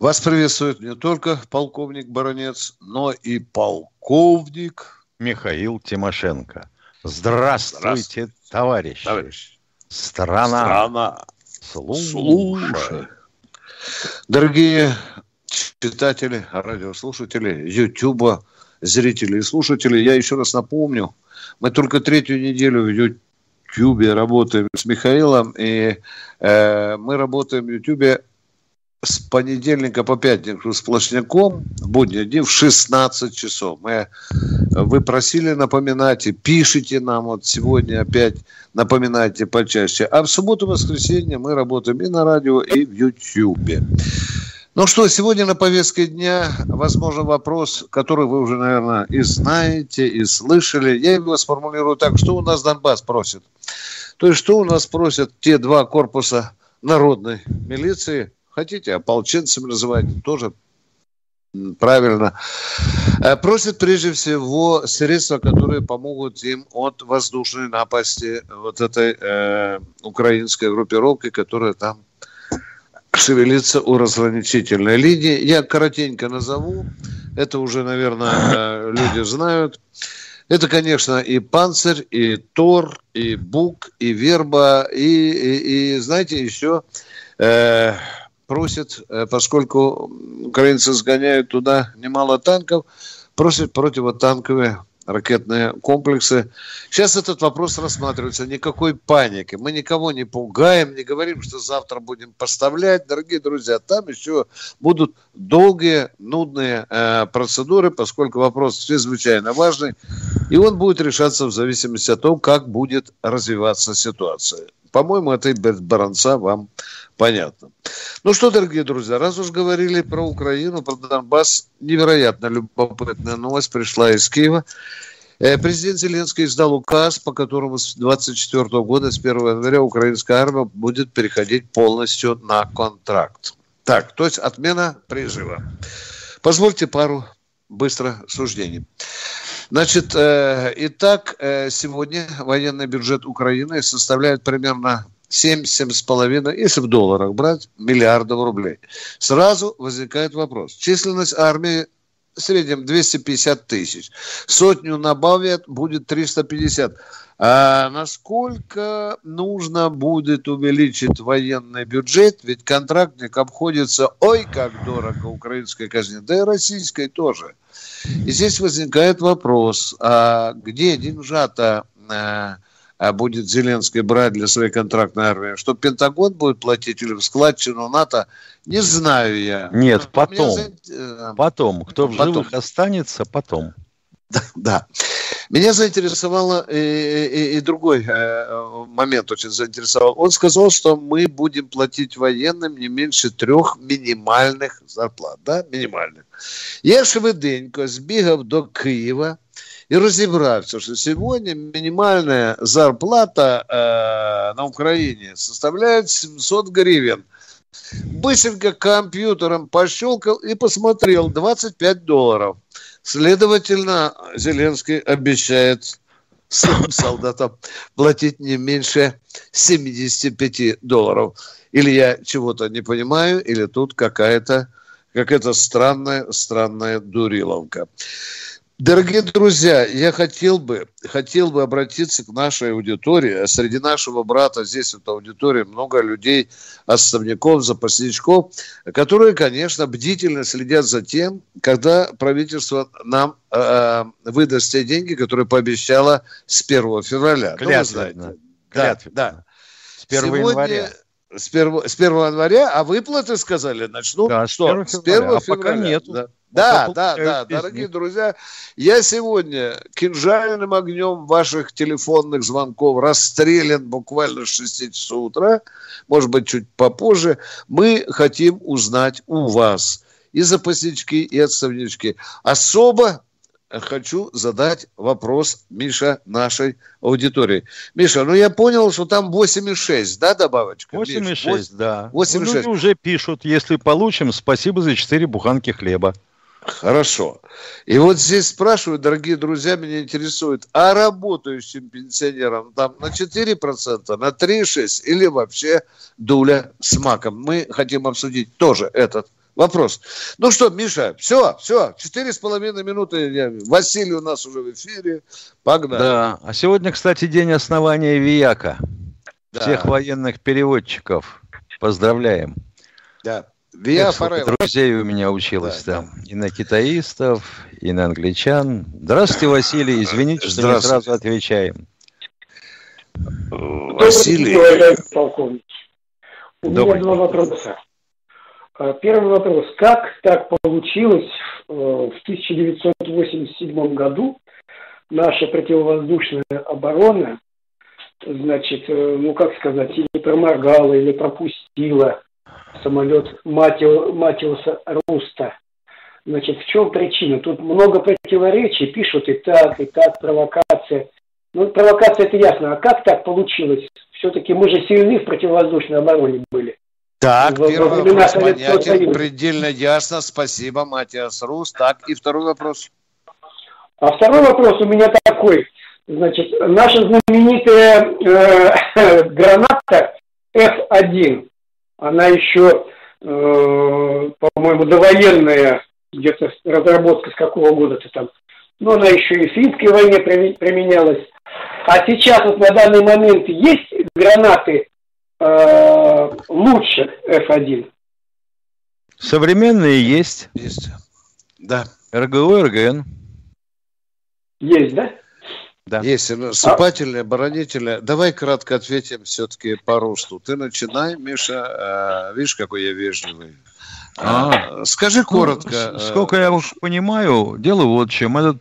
Вас приветствует не только полковник Баранец, но и полковник Михаил Тимошенко. Здравствуйте, Здравствуйте. товарищи. Товарищ. Страна. Страна. Слушай. Слушай. Дорогие читатели, радиослушатели, Ютуба, зрители и слушатели, я еще раз напомню, мы только третью неделю в Ютубе работаем с Михаилом, и э, мы работаем в Ютубе с понедельника по пятницу сплошняком в будний день в 16 часов. Мы, вы просили напоминать и пишите нам вот сегодня опять напоминайте почаще. А в субботу воскресенье мы работаем и на радио, и в Ютьюбе. Ну что, сегодня на повестке дня, возможно, вопрос, который вы уже, наверное, и знаете, и слышали. Я его сформулирую так, что у нас Донбасс просит. То есть, что у нас просят те два корпуса народной милиции, хотите ополченцами называть, тоже правильно, э, просят прежде всего средства, которые помогут им от воздушной напасти вот этой э, украинской группировки, которая там шевелится у разграничительной линии. Я коротенько назову, это уже, наверное, э, люди знают. Это, конечно, и Панцирь, и Тор, и Бук, и Верба, и, и, и знаете, еще э, просят, э, поскольку украинцы сгоняют туда немало танков, просят противотанковые ракетные комплексы. Сейчас этот вопрос рассматривается. Никакой паники. Мы никого не пугаем, не говорим, что завтра будем поставлять. Дорогие друзья, там еще будут долгие, нудные э, процедуры, поскольку вопрос чрезвычайно важный. И он будет решаться в зависимости от того, как будет развиваться ситуация. По-моему, это без баранца вам понятно. Ну что, дорогие друзья, раз уж говорили про Украину, про Донбасс, невероятно любопытная новость пришла из Киева. Э, президент Зеленский издал указ, по которому с 2024 года, с 1 января, украинская армия будет переходить полностью на контракт. Так, то есть отмена призыва. Позвольте пару быстро суждений. Значит, э, итак, э, сегодня военный бюджет Украины составляет примерно 7-7,5, если в долларах брать, миллиардов рублей. Сразу возникает вопрос. Численность армии в среднем 250 тысяч. Сотню набавят, будет 350. А насколько нужно будет увеличить военный бюджет? Ведь контрактник обходится, ой, как дорого украинской казне, да и российской тоже. И здесь возникает вопрос, а где деньжата а, будет Зеленский брать для своей контрактной армии? Что Пентагон будет платить или в складчину НАТО? Не знаю я. Нет, потом. За... Потом. Кто в потом. живых останется, потом. Да, да. Меня заинтересовало и, и, и другой э, момент очень заинтересовал. Он сказал, что мы будем платить военным не меньше трех минимальных зарплат. Да, минимальных. Я швиденько збігав до Києва і розібрався, що сьогодні мінімальна зарплата э, на Украине составляет 700 гривен. Быстренько компьютером пощелкал и посмотрел 25 долларов. Следовательно, Зеленский обещает своим солдатам платить не меньше 75 долларов. Или я чего-то не понимаю, или тут какая-то какая-то странная, странная дуриловка. Дорогие друзья, я хотел бы, хотел бы обратиться к нашей аудитории. Среди нашего брата здесь вот аудитории много людей, отставников, запасничков, которые, конечно, бдительно следят за тем, когда правительство нам э, выдаст те деньги, которые пообещало с 1 февраля. Клятвенно. Ну, Да, да. С 1 Сегодня... января с 1, с 1 января, а выплаты, сказали, начнут да, что? С 1 февраля. С 1 февраля. А пока нет. Да. Да, да, да, дорогие друзья, я сегодня кинжальным огнем ваших телефонных звонков расстрелян буквально с 6 часов утра, может быть, чуть попозже. Мы хотим узнать у вас и запаснички, и отставнички. Особо хочу задать вопрос, Миша, нашей аудитории. Миша, ну я понял, что там 8,6, да, добавочка? 8,6, да. 8,6. Ну, люди уже пишут, если получим, спасибо за 4 буханки хлеба. Хорошо. И вот здесь спрашивают, дорогие друзья, меня интересует, а работающим пенсионерам там на 4%, на 3,6% или вообще дуля с маком? Мы хотим обсудить тоже этот вопрос. Ну что, Миша, все, все, четыре с половиной минуты. Василий у нас уже в эфире. Погнали. Да, а сегодня, кстати, день основания ВИЯКа. Да. Всех военных переводчиков. Поздравляем. Да. Виа Друзей у меня училось да, там. Да. И на китаистов, и на англичан. Здравствуйте, Василий. Извините, что не сразу отвечаем. Василий. Полковник. У Добрый. меня два вопроса. А, первый вопрос. Как так получилось э, в 1987 году наша противовоздушная оборона, значит, э, ну как сказать, или проморгала, или пропустила самолет Матиуса Руста. Значит, в чем причина? Тут много противоречий, пишут и так, и так, провокация. Ну, провокация это ясно. А как так получилось? Все-таки мы же сильны в противовоздушной обороне были. Так, в, первый вопрос понятен, предельно ясно. Спасибо, Матиас Рус. Так, и второй вопрос. А второй вопрос у меня такой. Значит, наша знаменитая э, граната F1, она еще, э, по-моему, довоенная, где-то разработка с какого года-то там, но она еще и в финской войне применялась. А сейчас вот на данный момент есть гранаты э, лучше F1? Современные есть. Есть. Да. РГУ, РГН. Есть, да? Да. Есть наступательные, оборонительные. Давай кратко ответим все-таки по росту. Ты начинай, Миша. Э, видишь, какой я вежливый. А, скажи ну, коротко. Ну, сколько я уж понимаю, дело вот в чем. Этот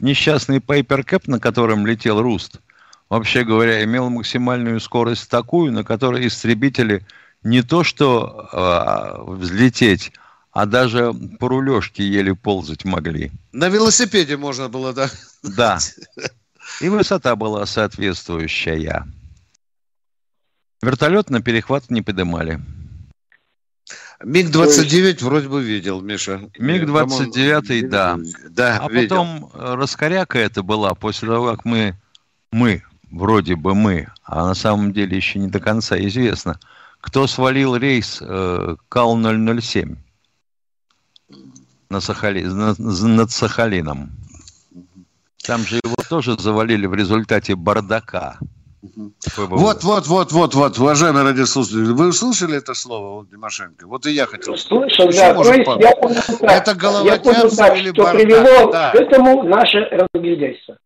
несчастный Пайперкэп, на котором летел Руст, вообще говоря, имел максимальную скорость такую, на которой истребители не то что э, взлететь, а даже по рулежке еле ползать могли. На велосипеде можно было, да? Да. И высота была соответствующая. Вертолет на перехват не поднимали. МиГ-29 вроде бы видел, Миша. МиГ-29, да. Да, А видел. потом раскоряка это была после того, как мы, мы, вроде бы мы, а на самом деле еще не до конца известно, кто свалил рейс э, КАЛ-007 на Сахали, на, над Сахалином. Там же его тоже завалили в результате бардака. Вот, вот, вот, вот, вот, уважаемые радиослушатели, вы слышали это слово вот, Тимошенко? Вот и я хотел Слышал, да. То есть я понял так, это головотяпство или что бардак? привело да. к этому наше разглядейство.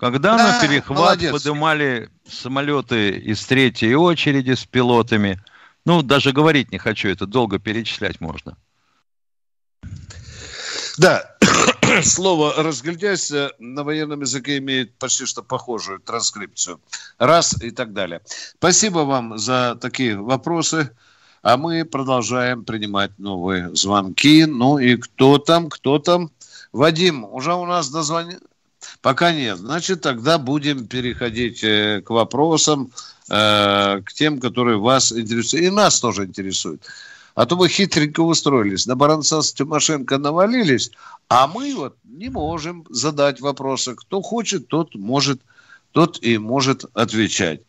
Когда да, на перехват молодец. поднимали самолеты из третьей очереди с пилотами, ну, даже говорить не хочу, это долго перечислять можно. Да, слово «разглядяйся» на военном языке имеет почти что похожую транскрипцию. Раз и так далее. Спасибо вам за такие вопросы. А мы продолжаем принимать новые звонки. Ну и кто там, кто там? Вадим, уже у нас дозвонил? Пока нет. Значит, тогда будем переходить э, к вопросам, э, к тем, которые вас интересуют. И нас тоже интересуют. А то мы хитренько устроились. На Баранца с Тимошенко навалились, а мы вот не можем задать вопросы. Кто хочет, тот может, тот и может отвечать.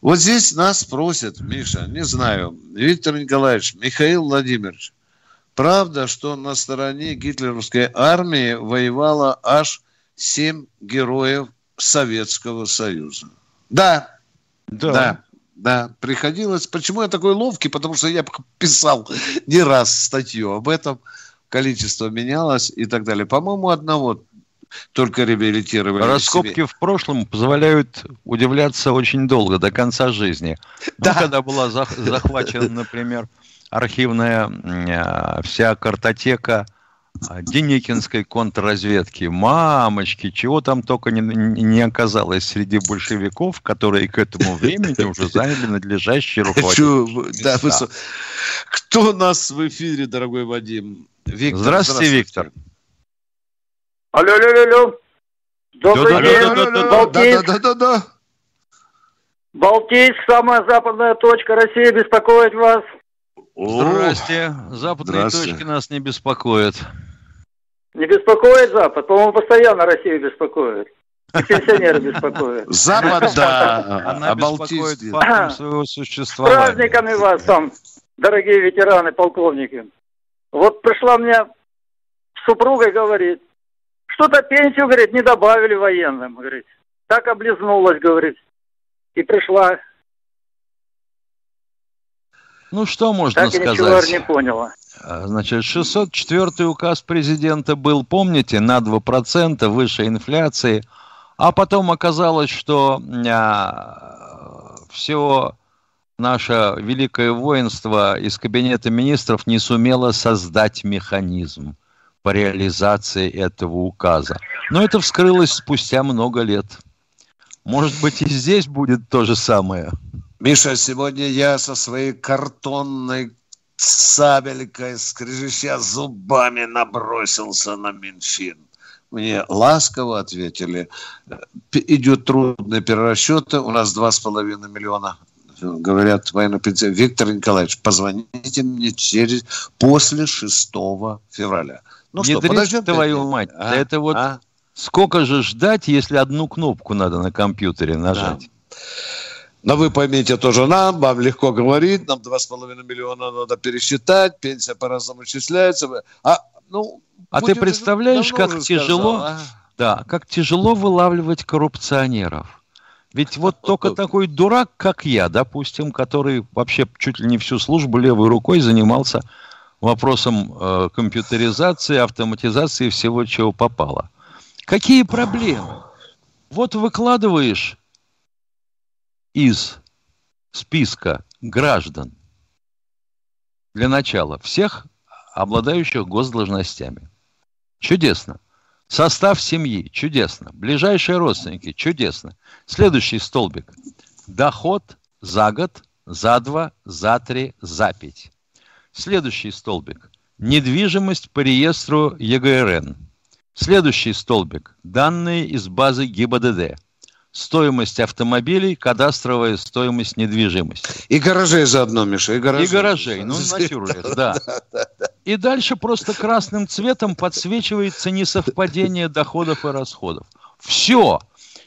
Вот здесь нас просят, Миша, не знаю, Виктор Николаевич, Михаил Владимирович, правда, что на стороне гитлеровской армии воевало аж семь героев Советского Союза? Да, да, да. Да, приходилось. Почему я такой ловкий? Потому что я писал не раз статью об этом. Количество менялось и так далее. По-моему, одного только реабилитировали. Раскопки в прошлом позволяют удивляться очень долго, до конца жизни. Ну, да. Ну, когда была захвачена, например, архивная а, вся картотека Деникинской контрразведки, мамочки, чего там только не, не оказалось среди большевиков, которые к этому времени уже заняли надлежащие руководители. Кто у нас в эфире, дорогой Вадим? Виктор, здравствуйте, Виктор. Алло, алло, алло, алло. Добрый день, Балтийск. Да, да, да, да. Балтийск, самая западная точка России, беспокоит вас. Здрасте. Западные Здрасте. точки нас не беспокоят. Не беспокоит Запад? По-моему, постоянно Россию беспокоит. И пенсионеры беспокоят. Запад, да. Она а беспокоит фактом своего существования. С праздниками вас там, дорогие ветераны, полковники. Вот пришла мне супруга и говорит, что-то пенсию, говорит, не добавили военным, говорит. Так облизнулась, говорит. И пришла. Ну, что можно так сказать? Так ничего не поняла. А, значит, 604 указ президента был, помните, на 2% выше инфляции, а потом оказалось, что а, все наше великое воинство из кабинета министров не сумело создать механизм по реализации этого указа. Но это вскрылось спустя много лет. Может быть, и здесь будет то же самое. Миша, сегодня я со своей картонной сабелькой, скрежеща зубами, набросился на Минфин. Мне ласково ответили, идет трудный перерасчет, у нас два с половиной миллиона говорят военно Виктор Николаевич, позвоните мне через после 6 февраля. Ну Не что, подождем. твою мать, а? это вот а? сколько же ждать, если одну кнопку надо на компьютере нажать? Да. Но вы поймите тоже нам, вам легко говорить, нам 2,5 миллиона надо пересчитать, пенсия по-разному исчисляется. А, ну, а ты представляешь, как тяжело, сказал, а? да, как тяжело вылавливать коррупционеров. Ведь вот только такой дурак, как я, допустим, который вообще чуть ли не всю службу левой рукой занимался вопросом э, компьютеризации, автоматизации всего, чего попало. Какие проблемы? Вот выкладываешь из списка граждан для начала всех обладающих госдолжностями. Чудесно. Состав семьи. Чудесно. Ближайшие родственники. Чудесно. Следующий столбик. Доход за год, за два, за три, за пять. Следующий столбик. Недвижимость по реестру ЕГРН. Следующий столбик. Данные из базы ГИБДД стоимость автомобилей, кадастровая стоимость недвижимости. И гаражей заодно, Миша, и гаражей. И гаражей, ну, натюрлес, да. И дальше просто красным цветом подсвечивается несовпадение доходов и расходов. Все.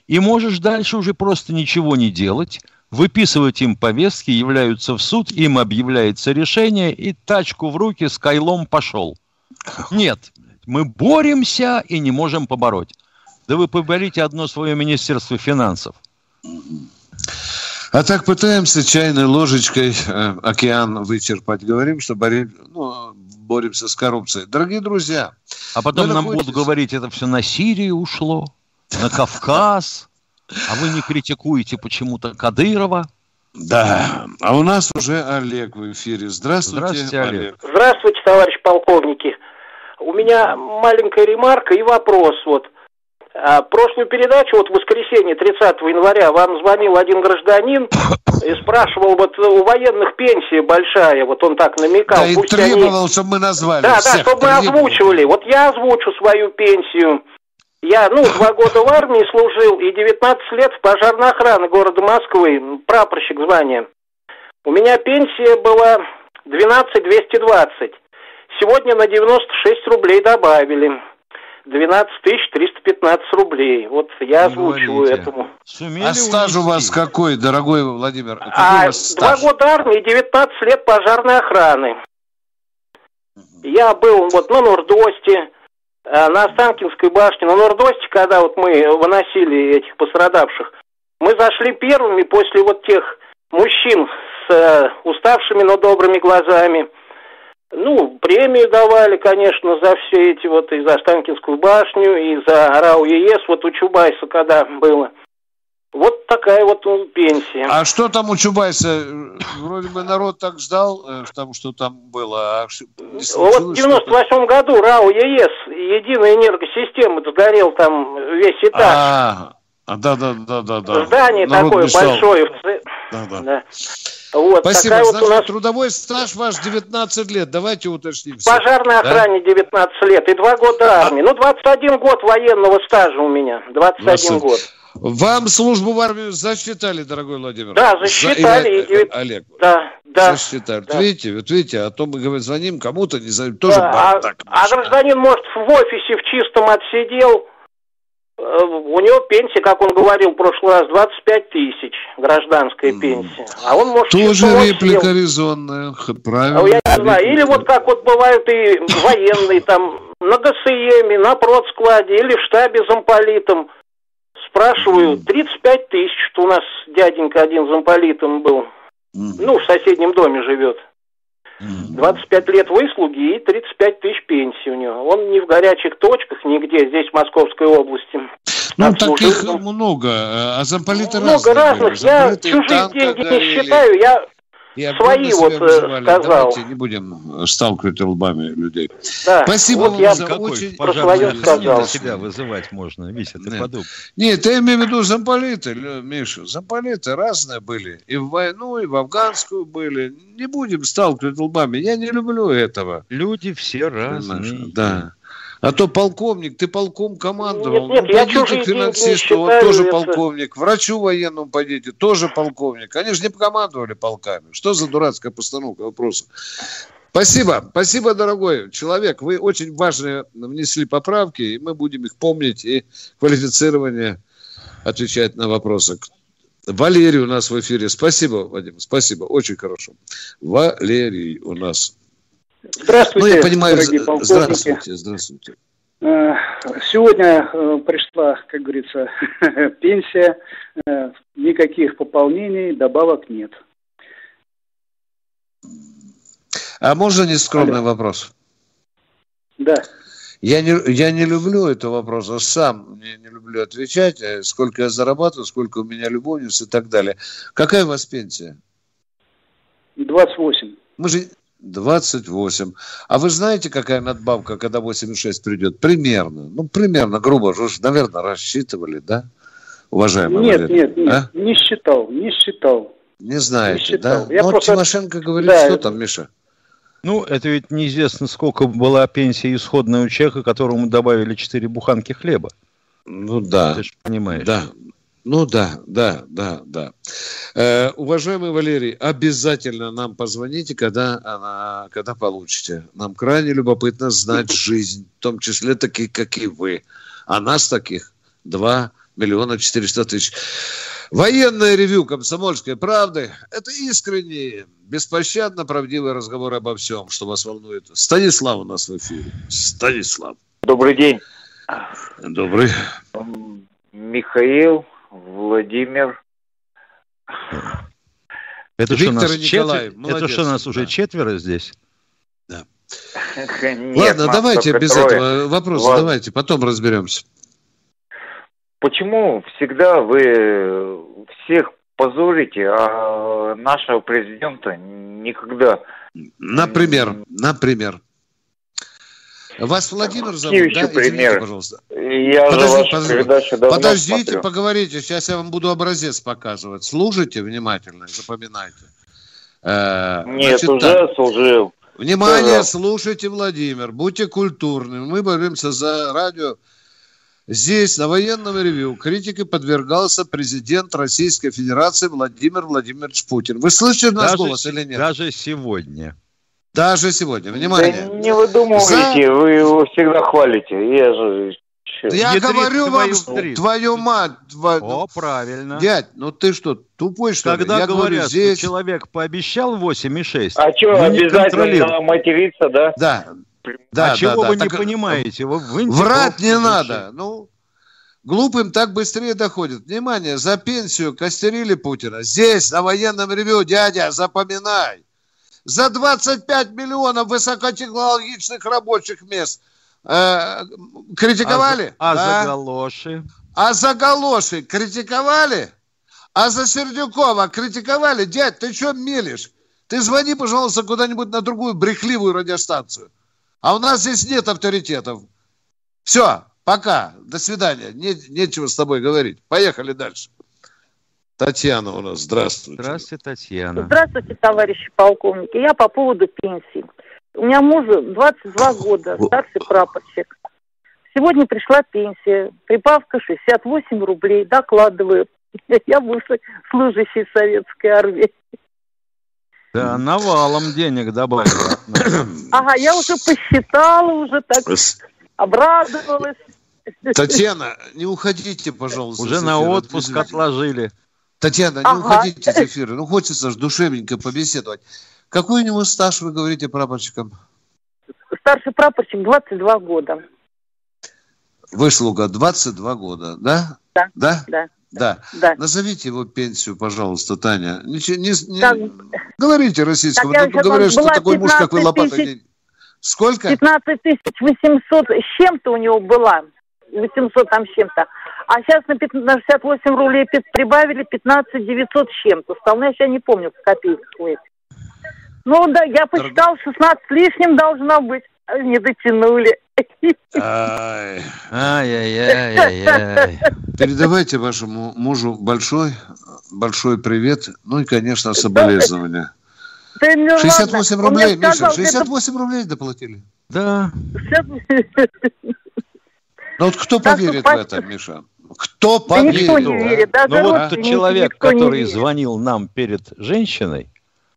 И можешь дальше уже просто ничего не делать, выписывать им повестки, являются в суд, им объявляется решение, и тачку в руки с кайлом пошел. Нет, мы боремся и не можем побороть. Да вы поборите одно свое Министерство финансов. А так пытаемся чайной ложечкой э, океан вычерпать. Говорим, что борим, ну, боремся с коррупцией. Дорогие друзья. А потом нам находитесь... будут говорить, это все на Сирию ушло, на Кавказ. А вы не критикуете почему-то Кадырова. Да, а у нас уже Олег в эфире. Здравствуйте, Здравствуйте Олег. Олег. Здравствуйте, товарищ полковники. У меня маленькая ремарка и вопрос. Вот прошлую передачу, вот в воскресенье, 30 января, вам звонил один гражданин и спрашивал, вот у военных пенсия большая, вот он так намекал. Да, и требовал, они... чтобы мы назвали. Да, да, чтобы требовал. мы озвучивали. Вот я озвучу свою пенсию. Я, ну, два года в армии служил и 19 лет в пожарной охране города Москвы, прапорщик звания. У меня пенсия была 12 220. Сегодня на 96 рублей добавили. 12 315 рублей. Вот я озвучиваю Говорите. этому. Сумели а стаж у вас какой, дорогой Владимир? Какой а, два года армии, 19 лет пожарной охраны. Я был вот на Нордосте, э, на Останкинской башне, на Нордосте, когда вот мы выносили этих пострадавших, мы зашли первыми после вот тех мужчин с э, уставшими, но добрыми глазами – ну, премию давали, конечно, за все эти вот, и за Останкинскую башню, и за РАУ ЕС, вот у Чубайса когда было. Вот такая вот пенсия. А что там у Чубайса? Вроде бы народ так ждал, э, там, что там было. А вот в 98 году РАО ЕС, единая энергосистема, сгорел там весь этаж. А, да, да, да, да, да. Здание народ такое мешал. большое. Да, да. да. Вот, Спасибо. Значит, вот у нас... трудовой стаж ваш 19 лет. Давайте уточним. Пожарной охране да? 19 лет и 2 года армии. А... Ну, 21 год военного стажа у меня. 21 Здравствуйте. год. Вам службу в армию засчитали, дорогой Владимир? Да, засчитали. За... И... Олег. Да, да. Засчитали. Да. видите, вот видите, а то мы говорим, звоним кому-то, не знаю, тоже да, бардак. А, а гражданин, может, в офисе в чистом отсидел, э, у него пенсия, как он говорил в прошлый раз, 25 тысяч гражданская пенсия. А он может... Тоже реплика резонная, правильно. А я не знаю, или вот как вот бывают и военные там на ГСМе, на продскладе или в штабе замполитом. Спрашиваю, 35 тысяч, что у нас дяденька один замполитом был. Ну, в соседнем доме живет. 25 лет выслуги и 35 тысяч пенсии у него. Он не в горячих точках нигде, здесь в Московской области. Ну, таких много. А замполиты много разных. Я чужие деньги не считаю. Я и свои вот. Э, сказал. Давайте не будем сталкивать лбами людей. Да. Спасибо вот вам я за какой очень... Про свое сказал. себя вызывать можно, Вися, ты Нет. подумай. Нет, я имею в виду замполиты, Миша. Замполиты разные были. И в войну, и в афганскую были. Не будем сталкивать лбами. Я не люблю этого. Люди все разные. Да. А то полковник, ты полком командовал. Нет, нет, ну, я к финансисту, он тоже это... полковник. Врачу военному пойдите, тоже полковник. Они же не командовали полками. Что за дурацкая постановка вопроса? Спасибо, спасибо, дорогой человек. Вы очень важные внесли поправки, и мы будем их помнить и квалифицирование отвечать на вопросы. Валерий у нас в эфире. Спасибо, Вадим, спасибо, очень хорошо. Валерий у нас Здравствуйте, ну, я понимаю, дорогие полковники. Здравствуйте, здравствуйте. Э, сегодня э, пришла, как говорится, пенсия, э, никаких пополнений, добавок нет. А можно не скромный Алло. вопрос? Да. Я не, я не люблю этот вопрос, а сам не, не люблю отвечать, сколько я зарабатываю, сколько у меня любовниц и так далее. Какая у вас пенсия? 28. Мы же, 28. А вы знаете, какая надбавка, когда 86 придет? Примерно. Ну, примерно, грубо. Вы же, наверное, рассчитывали, да? Уважаемый Нет, Валерий? нет, нет. А? Не считал, не считал. Не знаете, не да? Я ну, просто... Тимошенко говорит, да, что там, Миша? Ну, это ведь неизвестно, сколько была пенсия исходная у человека, которому добавили 4 буханки хлеба. Ну да. Ты же понимаешь. Да, ну да, да, да, да. Э, уважаемый Валерий, обязательно нам позвоните, когда, она, когда получите. Нам крайне любопытно знать жизнь, в том числе таких, как и вы. А нас таких 2 миллиона 400 тысяч. Военное ревю «Комсомольской правды» – это искренний, беспощадно правдивый разговор обо всем, что вас волнует. Станислав у нас в эфире. Станислав. Добрый день. Добрый. Михаил, Владимир. Это что, нас четвер... Это что, нас да. уже четверо здесь? Да. Нет, Ладно, давайте без трое. этого вопроса, Ладно. давайте, потом разберемся. Почему всегда вы всех позорите, а нашего президента никогда... Например, например. Вас Владимир зовут, Какие да? Примеры? Извините, пожалуйста. Я подождите, подождите, подождите смотрю. поговорите. Сейчас я вам буду образец показывать. Слушайте внимательно, запоминайте. Э, Нет, значит, уже так. служил. Внимание, да. слушайте, Владимир. Будьте культурными. Мы боремся за радио. Здесь, на военном ревю, критике подвергался президент Российской Федерации Владимир Владимирович Путин. Вы слышите наш даже, голос или нет? Даже сегодня. Даже сегодня. Внимание. Да не выдумывайте, За... вы его всегда хвалите. Я же я Ядрит говорю вам, стрит. твою мать. Тва... О, правильно. Дядь, ну ты что, тупой что Когда ли? Я говорят, говорю, здесь... что человек пообещал 8,6, А что, обязательно материться, да? Да. Да, а да, чего да, вы так... не понимаете? Вы Врать не надо. Ну, глупым так быстрее доходит. Внимание, за пенсию костерили Путина. Здесь, на военном ревю, дядя, запоминай за 25 миллионов высокотехнологичных рабочих мест э, критиковали? А, а да? за галоши? А за галоши критиковали? А за Сердюкова критиковали? Дядь, ты что мелешь? Ты звони, пожалуйста, куда-нибудь на другую брехливую радиостанцию. А у нас здесь нет авторитетов. Все, пока, до свидания. Не, нечего с тобой говорить. Поехали дальше. Татьяна у нас, здравствуйте. Здравствуйте, Татьяна. Здравствуйте, товарищи полковники. Я по поводу пенсии. У меня мужу 22 года, старший прапорщик. Сегодня пришла пенсия, прибавка 68 рублей, докладываю. Я бывший служащий советской армии. Да, навалом денег добавили. Ага, я уже посчитала, уже так обрадовалась. Татьяна, не уходите, пожалуйста. Уже на отпуск отложили. Татьяна, не ага. уходите с эфира. Ну, хочется же душевненько побеседовать. Какой у него стаж, вы говорите, прапорщиком? Старший прапорщик 22 года. Выслуга 22 года, да? Да. Да? Да. Да. да. Назовите его пенсию, пожалуйста, Таня. Ничего, не, не, так, говорите российскому. Так, говорят, что такой муж, как вы, лопата. Тысяч, Сколько? 15 тысяч 800 с чем-то у него была. 800 там с чем-то. А сейчас на, 15, на 68 рублей прибавили 15 900 с чем-то. Остальное я сейчас не помню, копейки ходит. Ну да, я посчитал, 16 с лишним должно быть. А не дотянули. Ай-яй-яй-яй. Передавайте вашему мужу большой, большой привет. Ну и, конечно, соболезнования. 68 рублей, Миша, 68 рублей доплатили. Да. Ну вот кто поверит в это, Миша? Кто? Никто не верит. ну вот тот человек, который звонил нам перед женщиной,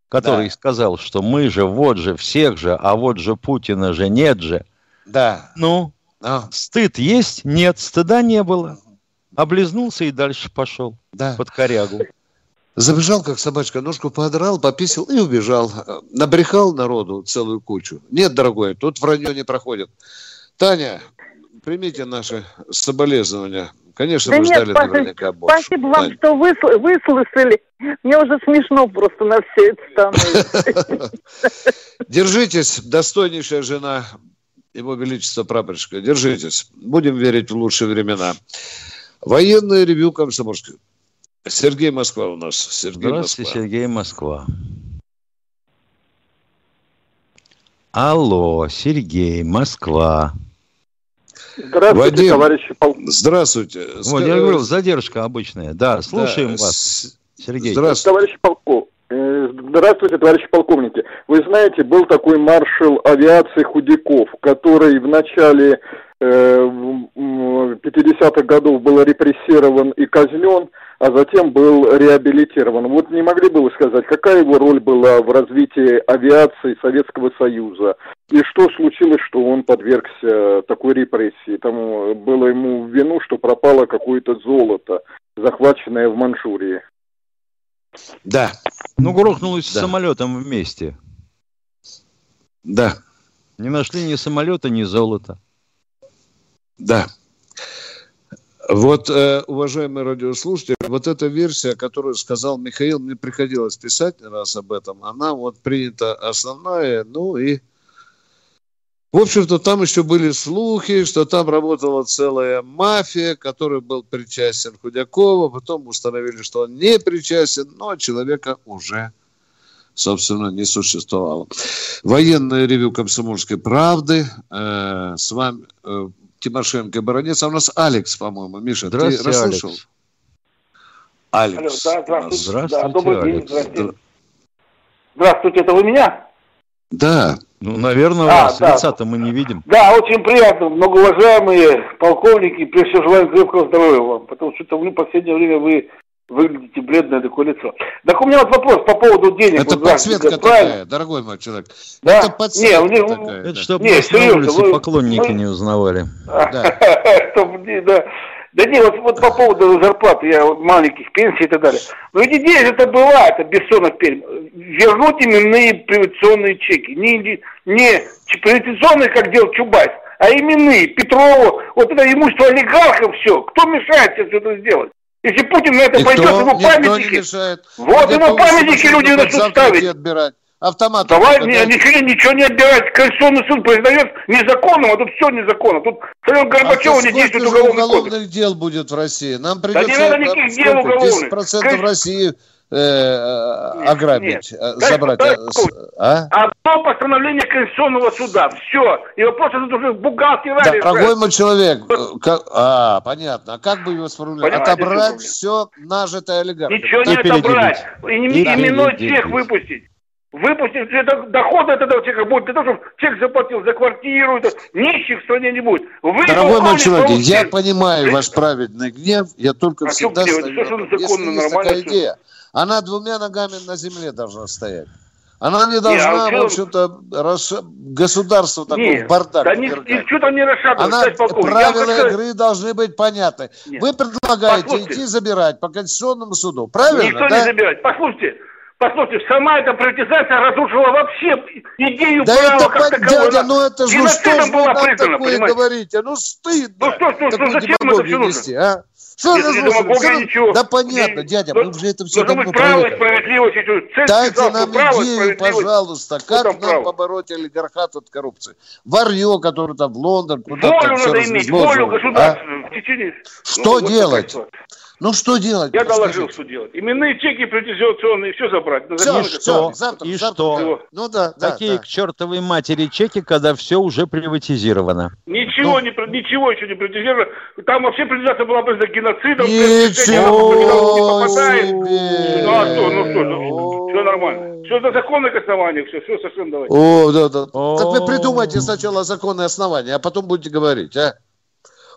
который да. сказал, что мы же, вот же, всех же, а вот же Путина же нет же. Да. Ну, а. стыд есть? Нет, стыда не было. Облизнулся и дальше пошел да. под корягу. Забежал, как собачка, ножку подрал, пописал и убежал. Набрехал народу целую кучу. Нет, дорогой, тут вранье не проходит. Таня, примите наши соболезнования. Конечно, да мы нет, ждали спасибо, наверняка больше. Спасибо вам, что вы, выслушали. Мне уже смешно просто на все это становится. Держитесь, достойнейшая жена его Величества прапорщика. Держитесь. Будем верить в лучшие времена. Военное ревю Комсомольской. Сергей Москва у нас. Сергей Здравствуйте, Москва. Сергей Москва. Алло, Сергей, Москва. Здравствуйте, Вадим, товарищи полковники. Здравствуйте. Вот, я говорю, задержка обычная. Да, слушаем да, вас, Сергей. Здравствуйте. Товарищи полковники. Э, здравствуйте, товарищи полковники. Вы знаете, был такой маршал авиации Худяков, который в начале э, 50-х годов был репрессирован и казнен, а затем был реабилитирован. Вот не могли бы вы сказать, какая его роль была в развитии авиации Советского Союза? И что случилось, что он подвергся такой репрессии? Там было ему в вину, что пропало какое-то золото, захваченное в Манчжурии. Да. Ну, грохнулось да. с самолетом вместе. Да. Не нашли ни самолета, ни золота. Да. Вот, э, уважаемые радиослушатели, вот эта версия, которую сказал Михаил, мне приходилось писать раз об этом, она вот принята основная, ну и... В общем-то, там еще были слухи, что там работала целая мафия, которой был причастен Худякова, потом установили, что он не причастен, но человека уже, собственно, не существовало. Военное ревю комсомольской правды. Э, с вами э, Тимошенко и Баранец. А у нас Алекс, по-моему. Миша, ты расслышал? Алекс. Алло, да, здравствуйте. Здравствуйте, да, добрый Алекс. день. Здравствуйте. здравствуйте, это вы меня? Да. Ну, наверное, а, вас да. лица-то мы не видим. Да, очень приятно. Многоуважаемые полковники, прежде всего желаю крепкого здоровья вам, потому что в последнее время вы выглядите бледное такое лицо. Так у меня вот вопрос по поводу денег. Это вот, подсветка такая, правильно? дорогой мой человек. Да? Это подсветка не, такая. Ну, это чтобы не, нас серьезно, на улице вы... поклонники мы... не узнавали. Да. да. Да нет, вот, вот по поводу зарплаты, я вот маленьких пенсий и так далее. Но ведь идея это была, это Бессонов перед. Вернуть именные приватационные чеки. Не, не приватационные, как делал Чубайс, а именные. Петрову, вот это имущество олигархов все. Кто мешает сейчас это сделать? Если Путин на это никто, пойдет, ему памятники... Вот ему памятники люди начнут ставить. Отбирать. Автомат. Давай, не, ничего, ничего не отбирать. Конституционный суд признает незаконным, а тут все незаконно. Тут Союз Горбачева а не действует уголовный уголовных кодекс. дел будет в России? Нам придется... Да не надо никаких дел уголовных. 10% Кон... России э, ограбить, нет. Э, забрать. Дай, а? Одно постановление Конституционного суда. Все. И вопрос этот уже бухгалтерия. Да, дорогой мой человек, э, как, а, понятно. А как бы его сформулировать? Отобрать все нажитое олигархами. Ничего не отобрать. И, не, именной чех выпустить. Выпустить доходы от этого человека будет для того, чтобы человек заплатил за квартиру, это, нищих в стране не будет. Вы Дорогой мой человек, я понимаю ваш праведный гнев, я только а всегда стою. Что, что законно, есть такая идея, она двумя ногами на земле должна стоять. Она не должна, не, а в общем-то, расш... государство такой Нет, бардак да ни, ничего там не расшатывает. Она, правила я игры должны быть понятны. Нет. Вы предлагаете Послушайте. идти забирать по Конституционному суду, правильно? Никто да? не забирать. Послушайте, Послушайте, сама эта приватизация разрушила вообще идею да права это, как таковой. Дядя, ну это же ну что ж вы нам такое понимаете? говорите? Ну стыдно. Ну что, что, что зачем это все нужно? А? Что за ничего. Да понятно, дядя, мы уже это все давно проверили. Дайте нам идею, пожалуйста, как нам побороть олигархат от коррупции. Варье, который там в Лондон, куда-то Волю надо иметь, волю государства. А? Что ну, делать? Ну что делать? Я доложил, что делать. Именные чеки приватизационные, все забрать. Все, что? Завтра, и завтра, что? Ну да, да Какие да. к чертовой матери чеки, когда все уже приватизировано? Ничего, ну. не, ничего еще не приватизировано. Там вообще приватизация была бы за геноцидом. Ничего попадает. Ну а что, ну что, ну, все нормально. Все на законных основаниях, все, все совершенно давайте. О, да, да. Так вы придумайте сначала законные основания, а потом будете говорить, а?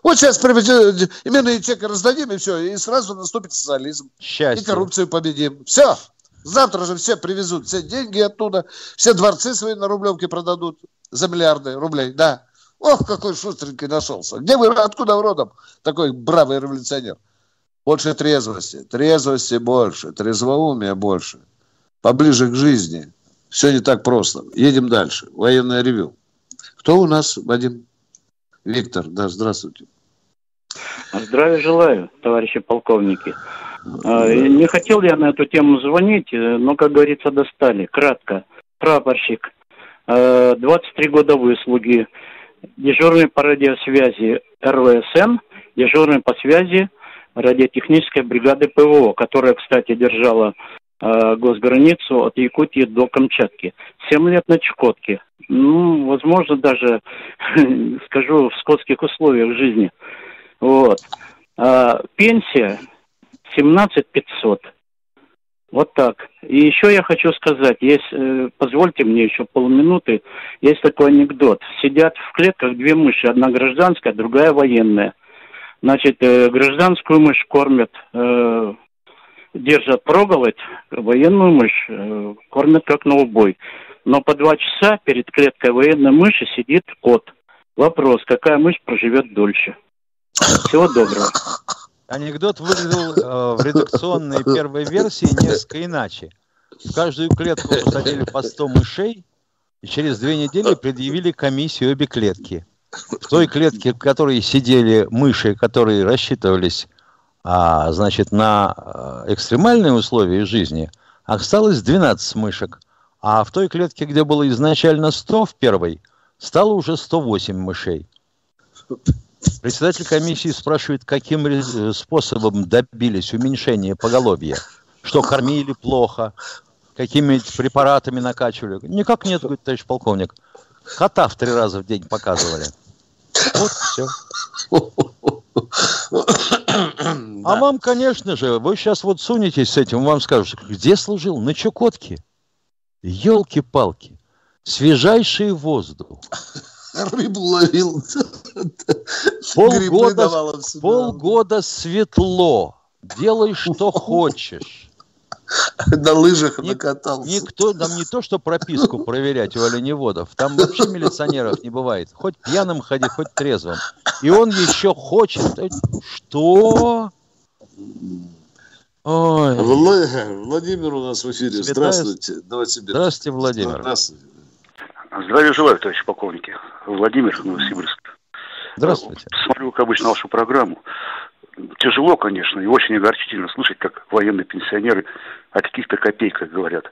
Вот сейчас именные чеки раздадим, и все, и сразу наступит социализм. Счастье. И коррупцию победим. Все. Завтра же все привезут все деньги оттуда, все дворцы свои на Рублевке продадут за миллиарды рублей, да. Ох, какой шустренький нашелся. Где вы, откуда родом такой бравый революционер? Больше трезвости, трезвости больше, трезвоумия больше, поближе к жизни. Все не так просто. Едем дальше. Военное ревю. Кто у нас, Вадим? Виктор, да, здравствуйте. Здравия желаю, товарищи полковники. А, не хотел я на эту тему звонить, но, как говорится, достали. Кратко. Прапорщик, 23 э, года выслуги, дежурный по радиосвязи РВСН, дежурный по связи радиотехнической бригады ПВО, которая, кстати, держала э, госграницу от Якутии до Камчатки. Семь лет на Чукотке ну, возможно, даже, скажу, в скотских условиях жизни. Вот. А, пенсия 17 500. Вот так. И еще я хочу сказать, есть, э, позвольте мне еще полминуты, есть такой анекдот. Сидят в клетках две мыши, одна гражданская, другая военная. Значит, э, гражданскую мышь кормят, э, держат проголодь, военную мышь э, кормят как на убой но по два часа перед клеткой военной мыши сидит кот. Вопрос, какая мышь проживет дольше? Всего доброго. Анекдот выглядел э, в редакционной первой версии несколько иначе. В каждую клетку посадили по 100 мышей, и через две недели предъявили комиссию обе клетки. В той клетке, в которой сидели мыши, которые рассчитывались а, значит, на э, экстремальные условия жизни, осталось 12 мышек – а в той клетке, где было изначально 100 в первой, стало уже 108 мышей. Председатель комиссии спрашивает, каким способом добились уменьшения поголовья. Что кормили плохо, какими препаратами накачивали. Никак нет, говорит товарищ полковник. Кота в три раза в день показывали. Вот все. А вам, конечно же, вы сейчас вот сунетесь с этим, вам скажут, где служил? На Чукотке. Елки-палки, свежайший воздух. Рыбу ловил. Полгода, полгода светло. Делай, что хочешь. На лыжах Ник, накатался. Никто, там не то, что прописку проверять у оленеводов. Там вообще милиционеров не бывает. Хоть пьяным ходи, хоть трезвым. И он еще хочет. Что? Ой. Владимир у нас в эфире. Святая... Здравствуйте. Давайте Здравствуйте, Владимир. Здравствуйте. Здравия желаю, товарищи полковники. Владимир, Новосибирск. Здравствуйте. Смотрю, как обычно, вашу программу. Тяжело, конечно, и очень огорчительно слышать, как военные пенсионеры о каких-то копейках говорят.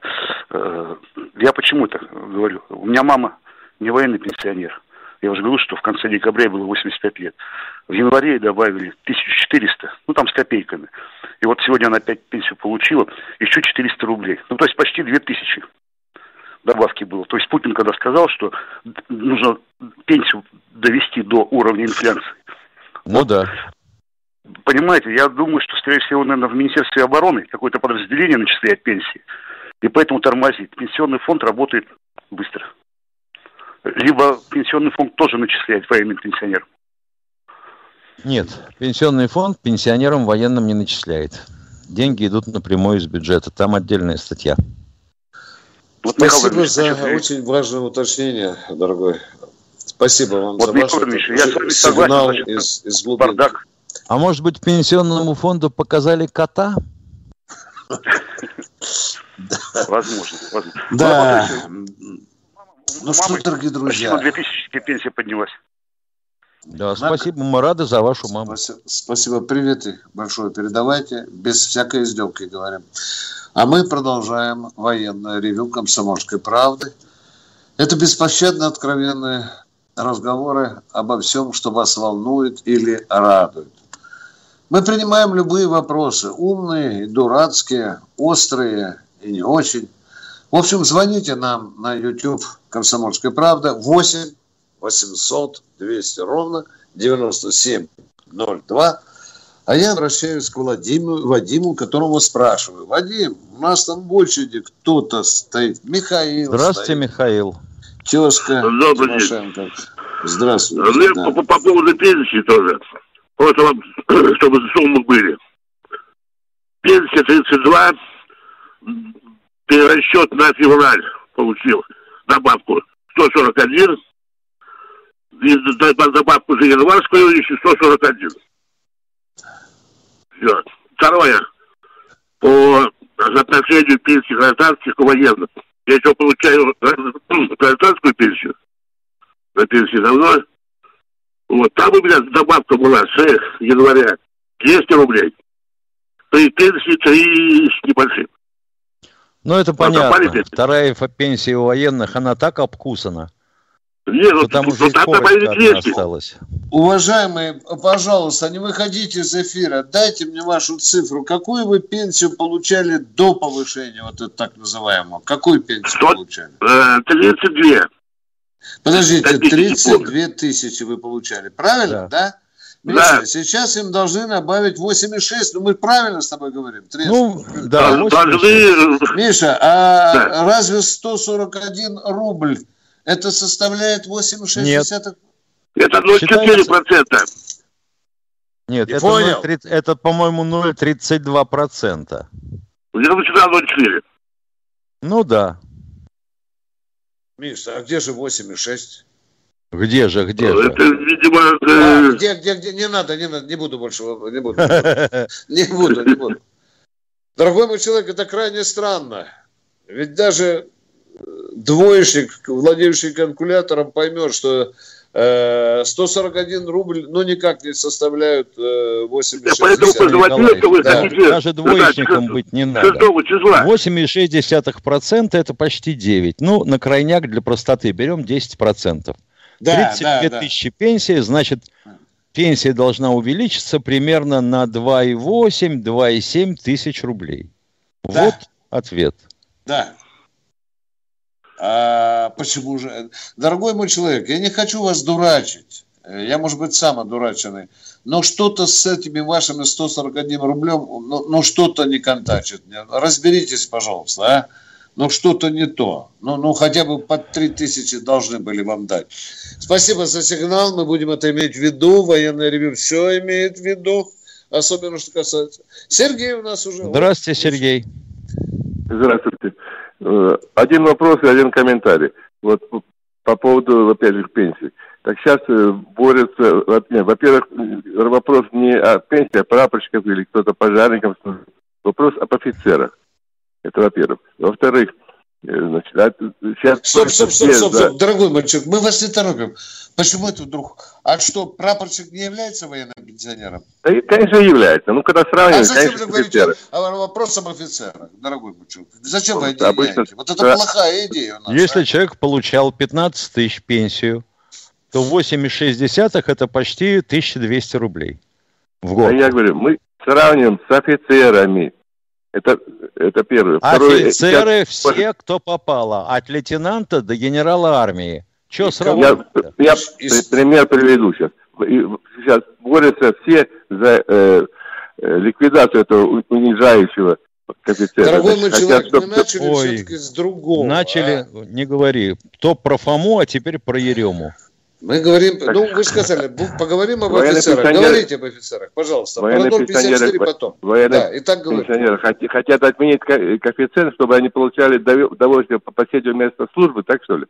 Э, я почему это говорю? У меня мама не военный пенсионер. Я уже говорил, что в конце декабря было 85 лет. В январе добавили 1400, ну там с копейками. И вот сегодня она опять пенсию получила, еще 400 рублей. Ну то есть почти 2000 добавки было. То есть Путин когда сказал, что нужно пенсию довести до уровня инфляции. Ну вот, да. Понимаете, я думаю, что, скорее всего, наверное, в Министерстве обороны какое-то подразделение начисляет пенсии. И поэтому тормозит. Пенсионный фонд работает быстро. Либо пенсионный фонд тоже начисляет военным пенсионерам. Нет, пенсионный фонд пенсионерам военным не начисляет. Деньги идут напрямую из бюджета. Там отдельная статья. Вот, Спасибо за очень важное уточнение, дорогой. Спасибо вам вот, за ваш я с вами сигнал из, из глубин. Бардак. А может быть, пенсионному фонду показали кота? Возможно, возможно. Да. Ну что, дорогие друзья. Почти 2000 пенсия поднялась. Да, спасибо, мы рады за вашу маму. Спасибо, спасибо. привет большое передавайте, без всякой издевки говорим. А мы продолжаем военное ревю комсомольской правды. Это беспощадно откровенные разговоры обо всем, что вас волнует или радует. Мы принимаем любые вопросы, умные, дурацкие, острые и не очень. В общем, звоните нам на YouTube «Комсомольская правда» 8 800 200 ровно 9702. А я обращаюсь к Владимиру, Вадиму, которому спрашиваю. Вадим, у нас там больше очереди кто-то стоит. Михаил Здравствуйте, стоит. Михаил. Тезка Добрый Тимошенко. Здравствуйте. Ну, да. по, по поводу пенсии тоже. Просто вам, чтобы суммы были. Пенсия 32, перерасчет на февраль получил добавку 141, и добавку за январскую еще 141. Все. Второе. По соотношению пенсии гражданских и военных. Я еще получаю гражданскую пенсию. На пенсии давно. Вот там у меня добавка была с января 200 рублей. При пенсии 3 с небольшим. Ну, это понятно. Вторая пенсия у военных, она так обкусана. Нет, ну, Потому что ну, осталось. Уважаемые, пожалуйста, не выходите из эфира. Дайте мне вашу цифру. Какую вы пенсию получали до повышения, вот это так называемого? Какую пенсию что? получали? 32. Подождите, 32 тысячи вы получали, правильно, да? да? Миша, да. сейчас им должны добавить 8,6. Ну, мы правильно с тобой говорим? 30. Ну, да. Должны... Миша, а да. разве 141 рубль это составляет 8,6? Нет. Это 0,4%. Нет, это, 0, 30, это, по-моему, 0,32%. Я вычитал 0,4. Ну да. Миша, а где же 8,6? Где же, где же? Это, видимо... А, где, где, где? Не надо, не надо, не буду больше, не буду. Не буду, не буду. Дорогой мой человек, это крайне странно. Ведь даже двоечник, владеющий калькулятором, поймет, что 141 э, рубль, ну, никак не составляют 86. Я поэтому да. Даже двоечником да, быть не надо. 8,6% это почти 9. Ну, на крайняк для простоты берем 10%. Да, 32 да, тысячи да. пенсии, значит, пенсия должна увеличиться примерно на 2,8-2,7 тысяч рублей. Да. Вот ответ. Да. А почему же? Дорогой мой человек, я не хочу вас дурачить. Я, может быть, сам одураченный. Но что-то с этими вашими 141 рублем, ну, ну что-то не контачит. Разберитесь, пожалуйста, а? Ну, что-то не то. Ну, ну, хотя бы под 3000 должны были вам дать. Спасибо за сигнал. Мы будем это иметь в виду. Военное ревю все имеет в виду. Особенно, что касается... Сергей у нас уже... Здравствуйте, Сергей. Здравствуйте. Э, один вопрос и один комментарий. Вот по поводу, опять же, пенсии. Так сейчас э, борются, во-первых, вопрос не о пенсии, а прапорщиков или кто-то пожарников, вопрос об офицерах. Это во-первых. Во-вторых, э, значит, а сейчас... Стоп, стоп, стоп, стоп, стоп, дорогой мальчик, мы вас не торопим. Почему это вдруг? А что, прапорщик не является военным пенсионером? Да, конечно, является. Ну, когда сравнивать, а зачем конечно, вы говорите о, вопрос об офицерах, дорогой мальчик? Зачем вы это Обычно... Вот это да. плохая идея у нас. Если а? человек получал 15 тысяч пенсию, то 8,6 это почти 1200 рублей в год. А я говорю, мы сравним с офицерами. Это, это первое. Офицеры Второе, все, кто попало. От лейтенанта до генерала армии. Что сравнивать? Я, я пример приведу сейчас. Сейчас борются все за э, э, ликвидацию этого унижающего коэффициента. Дорогой мой человек, чтобы... мы начали Ой, все-таки с другого. Начали, а? не говори, то про Фому, а теперь про Ерему. Мы говорим, так, ну вы сказали, поговорим об офицерах. Говорите об офицерах, пожалуйста. Про 0,54 потом. Военные да, и так пенсионеры хотят отменить коэффициент, чтобы они получали удовольствие по последнему месту службы, так что ли?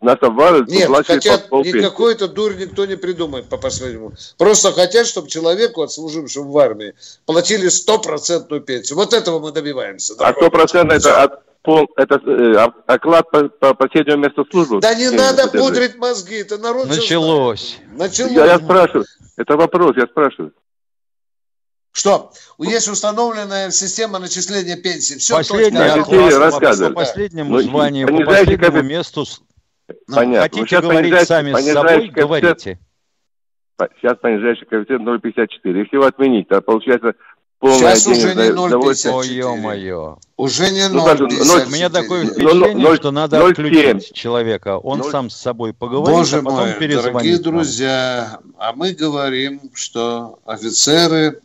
Нас обваливают, Нет, хотят, никакой это дурь никто не придумает по последнему. Просто хотят, чтобы человеку, отслужившему в армии, платили стопроцентную пенсию. Вот этого мы добиваемся. А стопроцентно это от пол, это э, оклад по, по последнему месту службы. Да не надо пудрить мозги, это народ Началось. Началось. Я, я спрашиваю, это вопрос, я спрашиваю. Что? Есть установленная система начисления пенсии. Все Последнее точно. По последнему званию, по последнему месту. Ну, Понятно. Хотите говорить сами с собой, говорите. Сейчас понижающий коэффициент 0,54. Если его отменить, то получается полное Сейчас уже не 0,54. Ой, ё-моё. Уже не 0,54. Ну, У меня такое впечатление, 0, что надо 0, отключить человека. Он 0. сам с собой поговорит, Боже а потом мой, перезвонит. Дорогие друзья, а мы говорим, что офицеры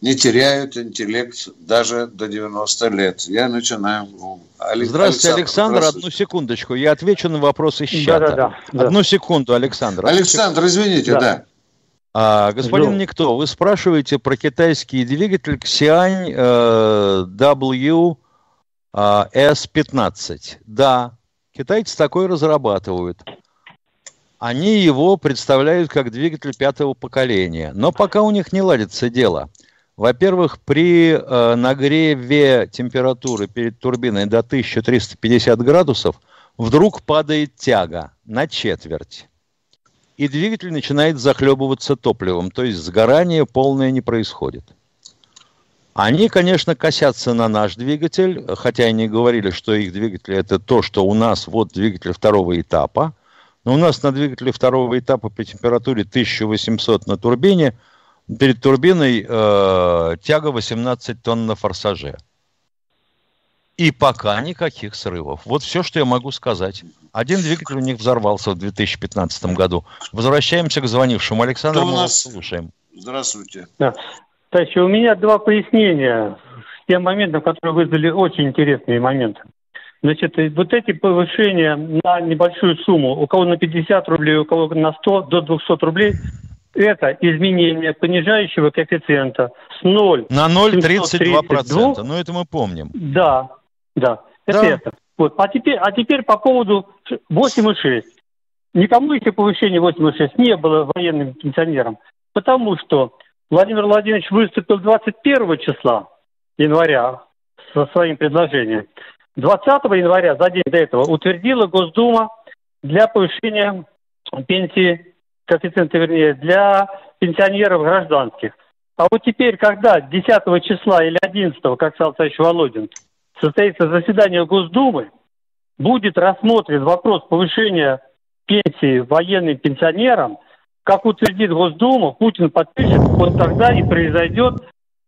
не теряют интеллект даже до 90 лет. Я начинаю... Здравствуйте, Александр. Александр одну секундочку. Я отвечу на вопрос из чата. Да, да, да. Одну секунду, Александр. Александр, извините, да. да. А, господин Жду. Никто, вы спрашиваете про китайский двигатель Xiaomi э, WS-15. Э, да, китайцы такой разрабатывают. Они его представляют как двигатель пятого поколения. Но пока у них не ладится дело. Во-первых, при э, нагреве температуры перед турбиной до 1350 градусов вдруг падает тяга на четверть и двигатель начинает захлебываться топливом, то есть сгорание полное не происходит. Они, конечно, косятся на наш двигатель, хотя они говорили, что их двигатель это то, что у нас вот двигатель второго этапа. Но у нас на двигателе второго этапа при температуре 1800 на турбине, перед турбиной э, тяга 18 тонн на форсаже. И пока никаких срывов. Вот все, что я могу сказать. Один двигатель у них взорвался в 2015 году. Возвращаемся к звонившему. Александр, мы нас слушаем. Здравствуйте. Да. Товарищи, у меня два пояснения с тем моментом, которые вызвали очень интересные моменты. Значит, вот эти повышения на небольшую сумму, у кого на 50 рублей, у кого на 100, до 200 рублей, это изменение понижающего коэффициента с 0 на 0,32%. Ну, это мы помним. Да, да, это да. это. Вот. А, теперь, а теперь по поводу 8,6. Никому еще повышения 8,6 не было военным пенсионерам, потому что Владимир Владимирович выступил 21 числа января со своим предложением. 20 января, за день до этого, утвердила Госдума для повышения пенсии, коэффициента, вернее, для пенсионеров гражданских. А вот теперь, когда 10 числа или 11, как сказал товарищ Володин, состоится заседание Госдумы, будет рассмотрен вопрос повышения пенсии военным пенсионерам, как утвердит Госдума, Путин подпишет, вот тогда и произойдет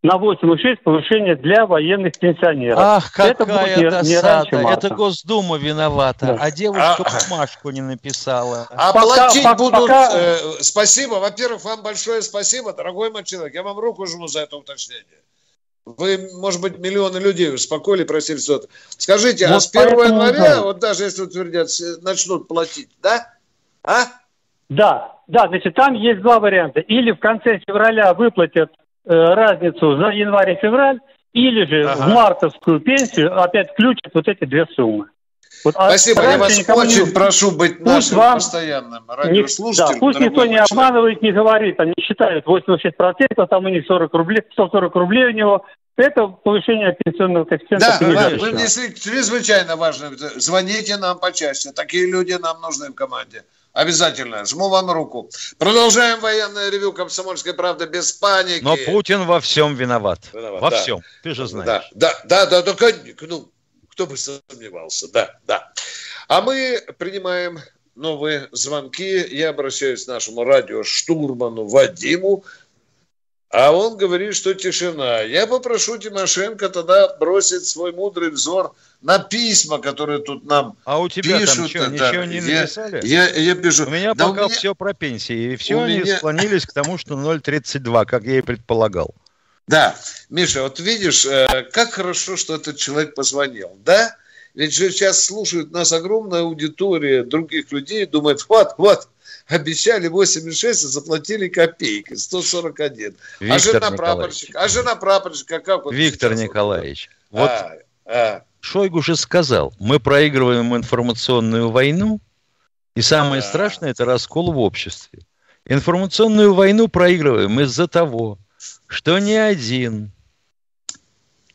на 8,6 повышение для военных пенсионеров. Ах, какая это будет не, досада. Не раньше марта. Это Госдума виновата, да. а девушка а... бумажку не написала. А пока, платить пока, будут... Пока... Э, спасибо. Во-первых, вам большое спасибо, дорогой мой человек. Я вам руку жму за это уточнение. Вы, может быть, миллионы людей успокоили, просили что-то. Скажите, вот а с 1 января, вот даже если утвердят, начнут платить, да? А? Да, да, значит, там есть два варианта. Или в конце февраля выплатят разницу за январь и февраль, или же ага. в мартовскую пенсию опять включат вот эти две суммы. Вот, а Спасибо, я вас очень не... прошу быть пусть нашим вам... постоянным радиослушателем. Да, пусть никто не обманывает, не говорит, они считают 86%, там у них 40 рублей, 140 рублей у него. Это повышение пенсионного коэффициента. Да, да, вы внесли чрезвычайно важно. Звоните нам почаще. Такие люди нам нужны в команде. Обязательно. Жму вам руку. Продолжаем военное ревю «Комсомольской правды» без паники. Но Путин во всем виноват. виноват во да. всем. Ты же знаешь. Да, да, да, да, только, ну, кто бы сомневался, да, да. А мы принимаем новые звонки. Я обращаюсь к нашему радиоштурману Вадиму. А он говорит, что тишина. Я попрошу Тимошенко тогда бросить свой мудрый взор на письма, которые тут нам А у тебя пишут. там что, ничего не написали? Я, я, я пишу. У меня Да пока у меня- все про пенсии, и все у они меня- склонились к тому, что 0,32, как я и предполагал. Да, Миша, вот видишь, э, как хорошо, что этот человек позвонил, да? Ведь же сейчас слушают нас огромная аудитория других людей, думают, вот, вот, обещали 86, а заплатили копейки, 141. а Виктор жена Николаевич. прапорщика, а жена прапорщика как вот Виктор? Николаевич, вот А, а. Шойгу же сказал, мы проигрываем информационную войну, и самое страшное – это раскол в обществе. Информационную войну проигрываем из-за того, что ни один,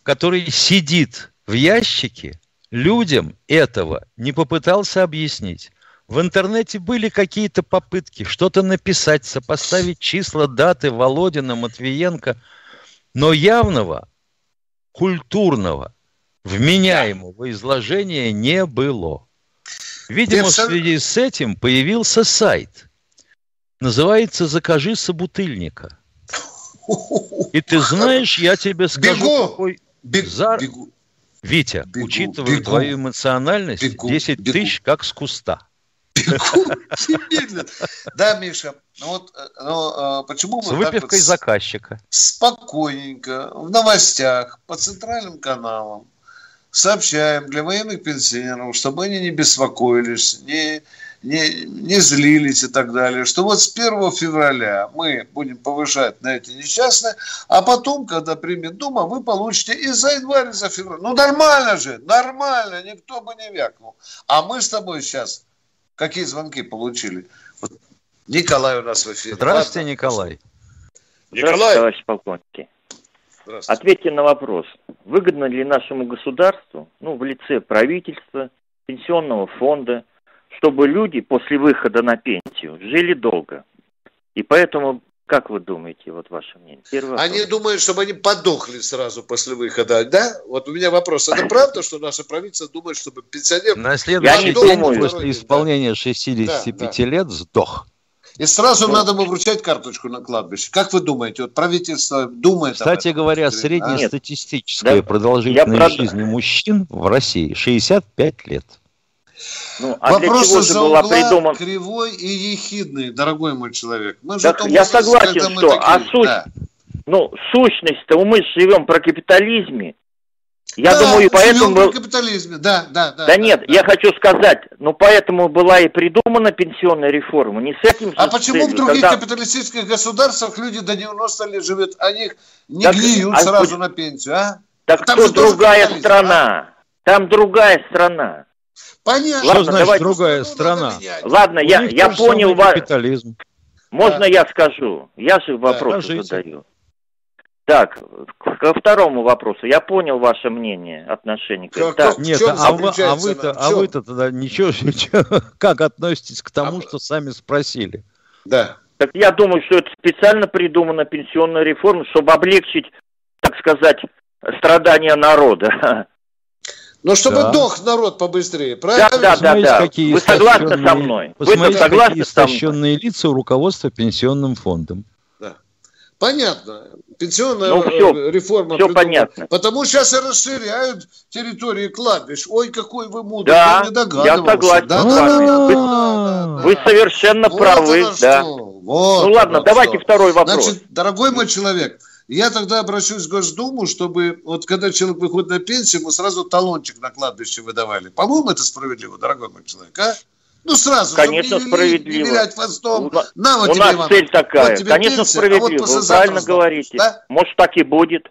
который сидит в ящике, людям этого не попытался объяснить. В интернете были какие-то попытки что-то написать, сопоставить числа, даты Володина, Матвиенко, но явного, культурного, вменяемого изложения не было. Видимо, в связи с этим появился сайт. Называется «Закажи собутыльника». И ты знаешь, я тебе скажу, Бегу! какой Бег- зар... бегу. Витя, Бегу, учитывая бегу. твою эмоциональность, Бегу, 10 бегу. тысяч как с куста. Да, Миша, ну вот э, ну, э, почему С мы вот выпивкой с- заказчика. спокойненько в новостях по центральным каналам сообщаем для военных пенсионеров, чтобы они не беспокоились, не, не, не злились и так далее, что вот с 1 февраля мы будем повышать на эти несчастные, а потом, когда примет Дума, вы получите и за январь, и за февраль. Ну нормально же, нормально, никто бы не вякнул. А мы с тобой сейчас какие звонки получили? Вот Николай у нас в эфире. Здравствуйте, Ладно. Николай. Николай. Здравствуйте, товарищ полковники. Здравствуйте. Ответьте на вопрос. Выгодно ли нашему государству, ну, в лице правительства, пенсионного фонда, чтобы люди после выхода на пенсию жили долго? И поэтому, как вы думаете, вот ваше мнение? Первый вопрос. Они думают, чтобы они подохли сразу после выхода, да? Вот у меня вопрос. Это правда, что наше правительство думает, чтобы пенсионер... На следующий день после исполнения 65 Да, да. лет сдох. да? И сразу надо ему вручать карточку на кладбище. Как вы думаете, вот правительство думает об Кстати этом? говоря, А? среднестатистическая Да, продолжительность я жизни мужчин в России 65 лет. Ну, а для Вопрос чего же была придумана... кривой и ехидный, дорогой мой человек. Мы Так в я согласен, что такие, а суть, да. ну, сущность-то мы живем про капитализме. Я Да, думаю, поэтому... при капитализме, да, да, да. Да, нет, я хочу сказать, ну поэтому была и придумана пенсионная реформа. Не с этим А почему в целью, других когда- капиталистических государствах люди до 90 лет живут, а них не Так, гниют а сразу хоть- на пенсию, а? Так Там тоже другая капитализм, страна. Там другая страна. Понятно. Что Ладно, значит давайте- другая страна? Ладно, У я, я понял вас. капитализм. Можно я скажу? Я же вопросы скажите. задаю. Так, ко второму вопросу. Я понял ваше мнение, отношение к этому. Как- Так, Нет, а, вы, а вы-то, а вы-то тогда ничего, ничего, как относитесь к тому, А- что сами спросили? Да. Так я думаю, что это специально придумана пенсионная реформа, чтобы облегчить, так сказать, страдания народа. Но чтобы Да. дох народ побыстрее, Да, правильно? да, да, Посмотрите, да. какие Вы согласны со истощенные- мной? Вы согласны какие со мной? истощенные лица у руководства пенсионным фондом. Понятно. Пенсионная Ну, э, реформа всё придумана. понятно. Потому сейчас и расширяют территории кладбищ. Ой, какой вы мудрый, Да, я не я догадывался. согласен Да, с да, вами. да, Вы- да, да, Вы да. совершенно Вот правы, да. что. Вот Ну ладно, давайте что. второй вопрос. Значит, дорогой мой человек, я тогда обращусь в Госдуму, чтобы вот когда человек выходит на пенсию, ему сразу талончик на кладбище выдавали. По-моему, это справедливо, дорогой мой человек, а? Ну, сразу, Конечно, чтобы не, справедливо. не вилять хвостом. У на- вот У тебе, нас Иван, цель такая. вот Конечно, пенсия, а вот справедливо. Вы правильно говорите. да? Может, так и будет.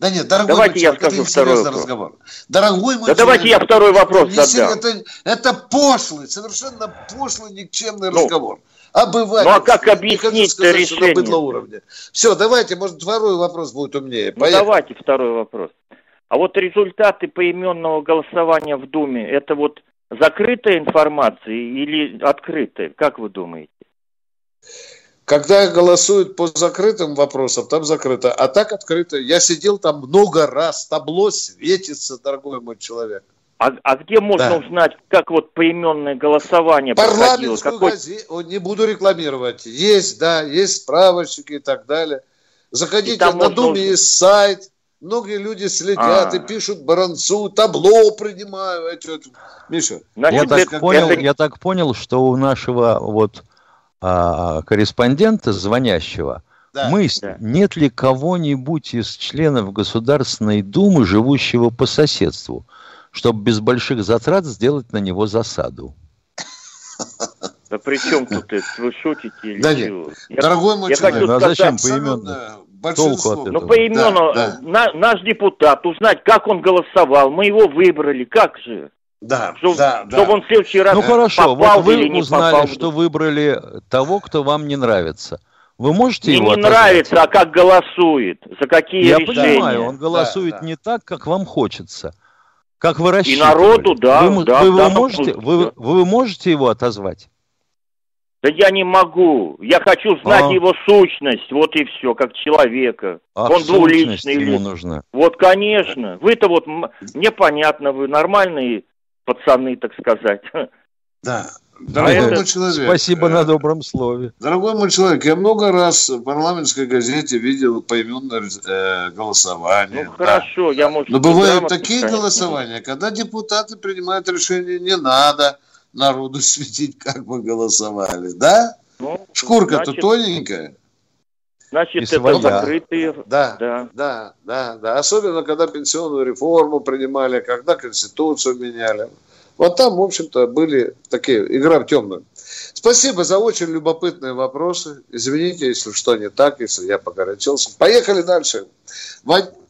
Да нет, дорогой Давайте мой я человек, это скажу второй интересный вопрос. разговор. Дорогой мой Да давайте я второй вопрос задам. Это, это пошлый, совершенно пошлый, никчемный Ну, разговор. Обыватель. ну, а как объяснить-то решение? уровня. Все, давайте, может, второй вопрос будет умнее. Ну, давайте второй вопрос. А вот результаты поименного голосования в Думе, это вот закрытая информация или открытая? Как вы думаете? Когда голосуют по закрытым вопросам, там закрыто. А так открыто. Я сидел там много раз. Табло светится, дорогой мой человек. А, а где можно да. узнать, как вот поименное голосование Парламентскую Какой... газету, не буду рекламировать. Есть, да, есть справочники и так далее. Заходите на можно... Думе, есть сайт. Многие люди следят А-а-а. и пишут Баранцу, табло принимаю. Эти вот. Миша, Значит, я, так понял, это... я так понял, что у нашего вот а, корреспондента, звонящего, да. мысль, да. нет ли кого-нибудь из членов Государственной Думы, живущего по соседству, чтобы без больших затрат сделать на него засаду. Да при чем тут это? Вы шутите или да чего? Я, Дорогой мой я человек, хочу ну, а зачем поименно? Толку от этого. Ну, поименно да, да. На, наш депутат, узнать, как он голосовал. Мы его выбрали, как же? Да, чтобы, да, да. Чтобы он в следующий раз Ну хорошо, вот вы узнали, попал. что выбрали того, кто вам не нравится. Вы можете Мне его не нравится, а как голосует, за какие Я решения. Я понимаю, он голосует да, да. не так, как вам хочется. Как вы рассчитывали. И народу, да. Вы, да, вы, да, можете, вы, вы можете его отозвать? Да я не могу. Я хочу знать а. его сущность, вот и все, как человека. Ах, Он двуличный. ему нужна. Вот, конечно. Вы-то вот, мне понятно, вы нормальные пацаны, так сказать. Да. Дорогой а мой человек. Спасибо на добром слове. Дорогой мой человек, я много раз в парламентской газете видел поименное э, голосование. Ну да. хорошо, я может. Но бывают такие сказать. голосования, когда депутаты принимают решение, не надо народу светить, как мы голосовали, да? Ну, Шкурка-то тоненькая. Значит, это своя. закрытые. Да, да, да, да, да. Особенно, когда пенсионную реформу принимали, когда Конституцию меняли. Вот там, в общем-то, были такие, игра в темную. Спасибо за очень любопытные вопросы. Извините, если что не так, если я погорячился. Поехали дальше.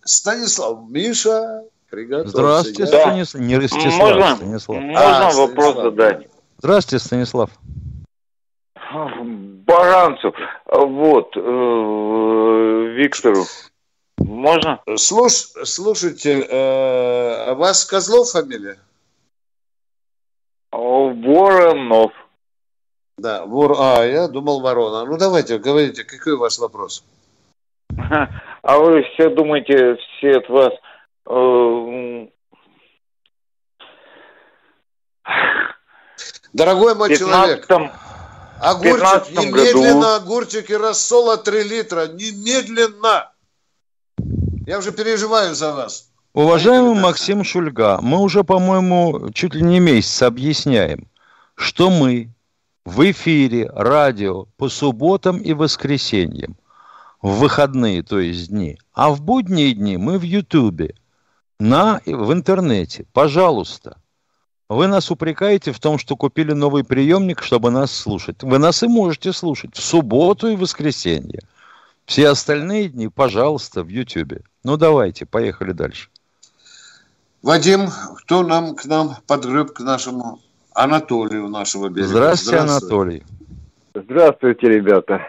Станислав, Миша, приготовься. Здравствуйте, я... Станислав. Не Ростислав, можно, Станислав. Можно а, вопрос Станислав. задать? Здравствуйте, Станислав. Баранцев, вот, э, Виктору. Можно? Слуш, слушайте, э, у вас Козлов фамилия? Воронов. Да, вор... А, я думал ворона. Ну, давайте, говорите, какой у вас вопрос? А вы все думаете, все от вас... Э... Дорогой мой 15... человек, огурчик, немедленно году... огурчик и рассола 3 литра, немедленно! Я уже переживаю за вас. Уважаемый Максим Шульга, мы уже, по-моему, чуть ли не месяц объясняем, что мы в эфире радио по субботам и воскресеньям, в выходные, то есть дни, а в будние дни мы в Ютубе, на, в интернете. Пожалуйста. Вы нас упрекаете в том, что купили новый приемник, чтобы нас слушать. Вы нас и можете слушать в субботу и воскресенье. Все остальные дни, пожалуйста, в Ютубе. Ну давайте, поехали дальше. Вадим, кто нам к нам подгреб к нашему Анатолию нашего берега? Здравствуйте, Здравствуйте, Анатолий. Здравствуйте, ребята.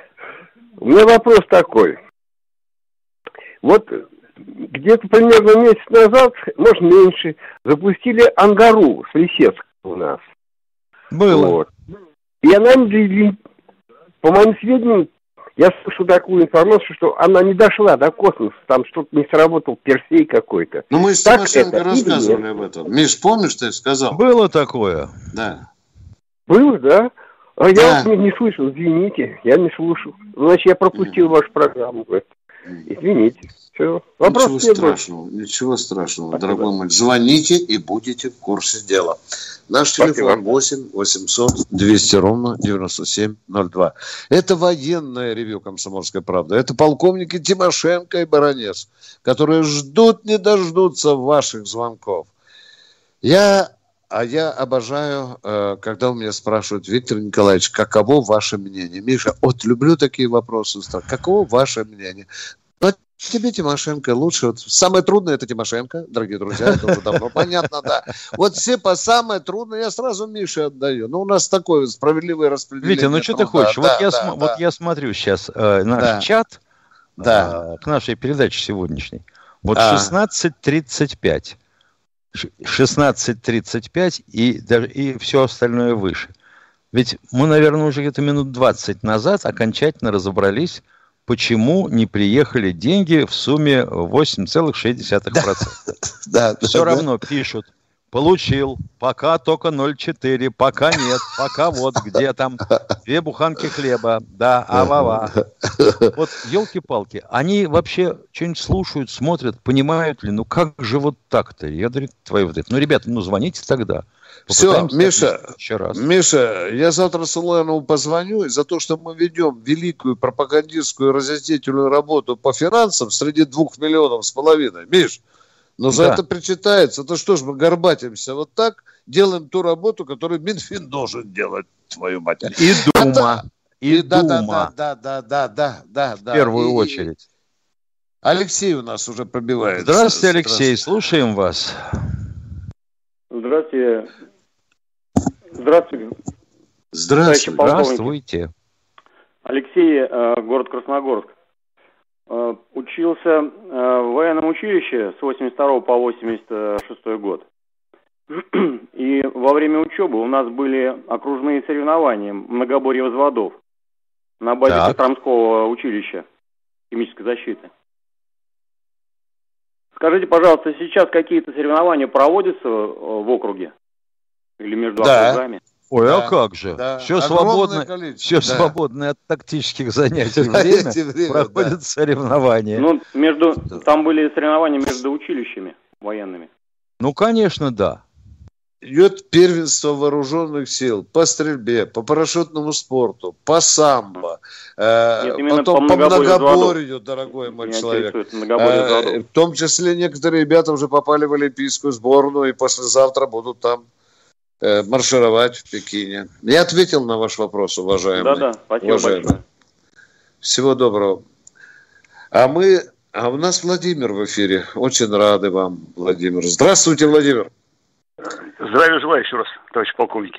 У меня вопрос такой. Вот где-то примерно месяц назад, может меньше, запустили Ангару с Лисецка у нас. Было. Вот. И она, по моим сведениям, я слышал такую информацию, что она не дошла до космоса, там что-то не сработал Персей какой-то. Ну, мы с Тимошенко рассказывали об этом. Миш, помнишь, ты сказал? Было такое. Да. Было, да? А да. я не, не слышал, извините, я не слушал. Значит, я пропустил mm. вашу программу. Извините. Все. Вопрос ничего страшного, больше. ничего страшного, Спасибо. дорогой мой. Звоните и будете в курсе дела. Наш телефон 8 800 200 ровно 9702. Это военное ревю «Комсомольской правды». Это полковники Тимошенко и Баранец, которые ждут, не дождутся ваших звонков. Я, а я обожаю, э, когда у меня спрашивают, Виктор Николаевич, каково ваше мнение? Миша, вот люблю такие вопросы. Каково ваше мнение? Тебе Тимошенко лучше. Вот самое трудное это Тимошенко, дорогие друзья, это уже давно понятно, да. Вот все по самое трудное я сразу Мише отдаю. Ну, у нас такое справедливое распределение. Витя, ну что ты хочешь? Да, вот, да, я да, см- да. вот я смотрю сейчас э, наш да. чат да. Э, к нашей передаче сегодняшней. Вот а. 16.35. 16.35 и, даже, и все остальное выше. Ведь мы, наверное, уже где-то минут 20 назад окончательно разобрались почему не приехали деньги в сумме 8,6%. Да, да, Все да, равно да. пишут, Получил. Пока только 0,4. Пока нет. Пока вот где там. Две буханки хлеба. Да, авава. Вот елки-палки. Они вообще что-нибудь слушают, смотрят, понимают ли? Ну как же вот так-то? Я говорю, твои вот это. Ну, ребята, ну звоните тогда. Все, Миша, еще раз. Миша, я завтра Солонову позвоню, и за то, что мы ведем великую пропагандистскую разъяснительную работу по финансам среди двух миллионов с половиной. Миш, но за да. это причитается. То что ж мы горбатимся вот так, делаем ту работу, которую Минфин должен делать, твою мать. И Дума. А и, и Дума. Да, да, да, да, да, да. В первую и, очередь. Алексей у нас уже пробивает. Здравствуйте, Алексей, Здравствуйте. слушаем вас. Здравствуйте. Здравствуйте. Здравствуйте. Здравствуйте. Алексей, э, город Красногорск. Э, учился э, в военном училище с 82 по 86 год. И во время учебы у нас были окружные соревнования многоборье взводов на базе так. Костромского училища химической защиты. Скажите, пожалуйста, сейчас какие-то соревнования проводятся в округе? Или между да. округами? Ой, а да, а как же? Да. Все, свободно, все да. свободное от тактических занятий время, время проходят да. соревнования. Ну, между, там были соревнования между училищами военными. Ну, конечно, да. Идет первенство вооруженных сил по стрельбе, по парашютному спорту, по самбо, э, Нет, потом по многоборью, дорогой мой Меня человек. Э, в том числе некоторые ребята уже попали в олимпийскую сборную и послезавтра будут там маршировать в Пекине. Я ответил на ваш вопрос, уважаемый. Да-да, спасибо уважаемый. большое. Всего доброго. А мы, а у нас Владимир в эфире. Очень рады вам, Владимир. Здравствуйте, Владимир. Здравия желаю еще раз, товарищ полковник.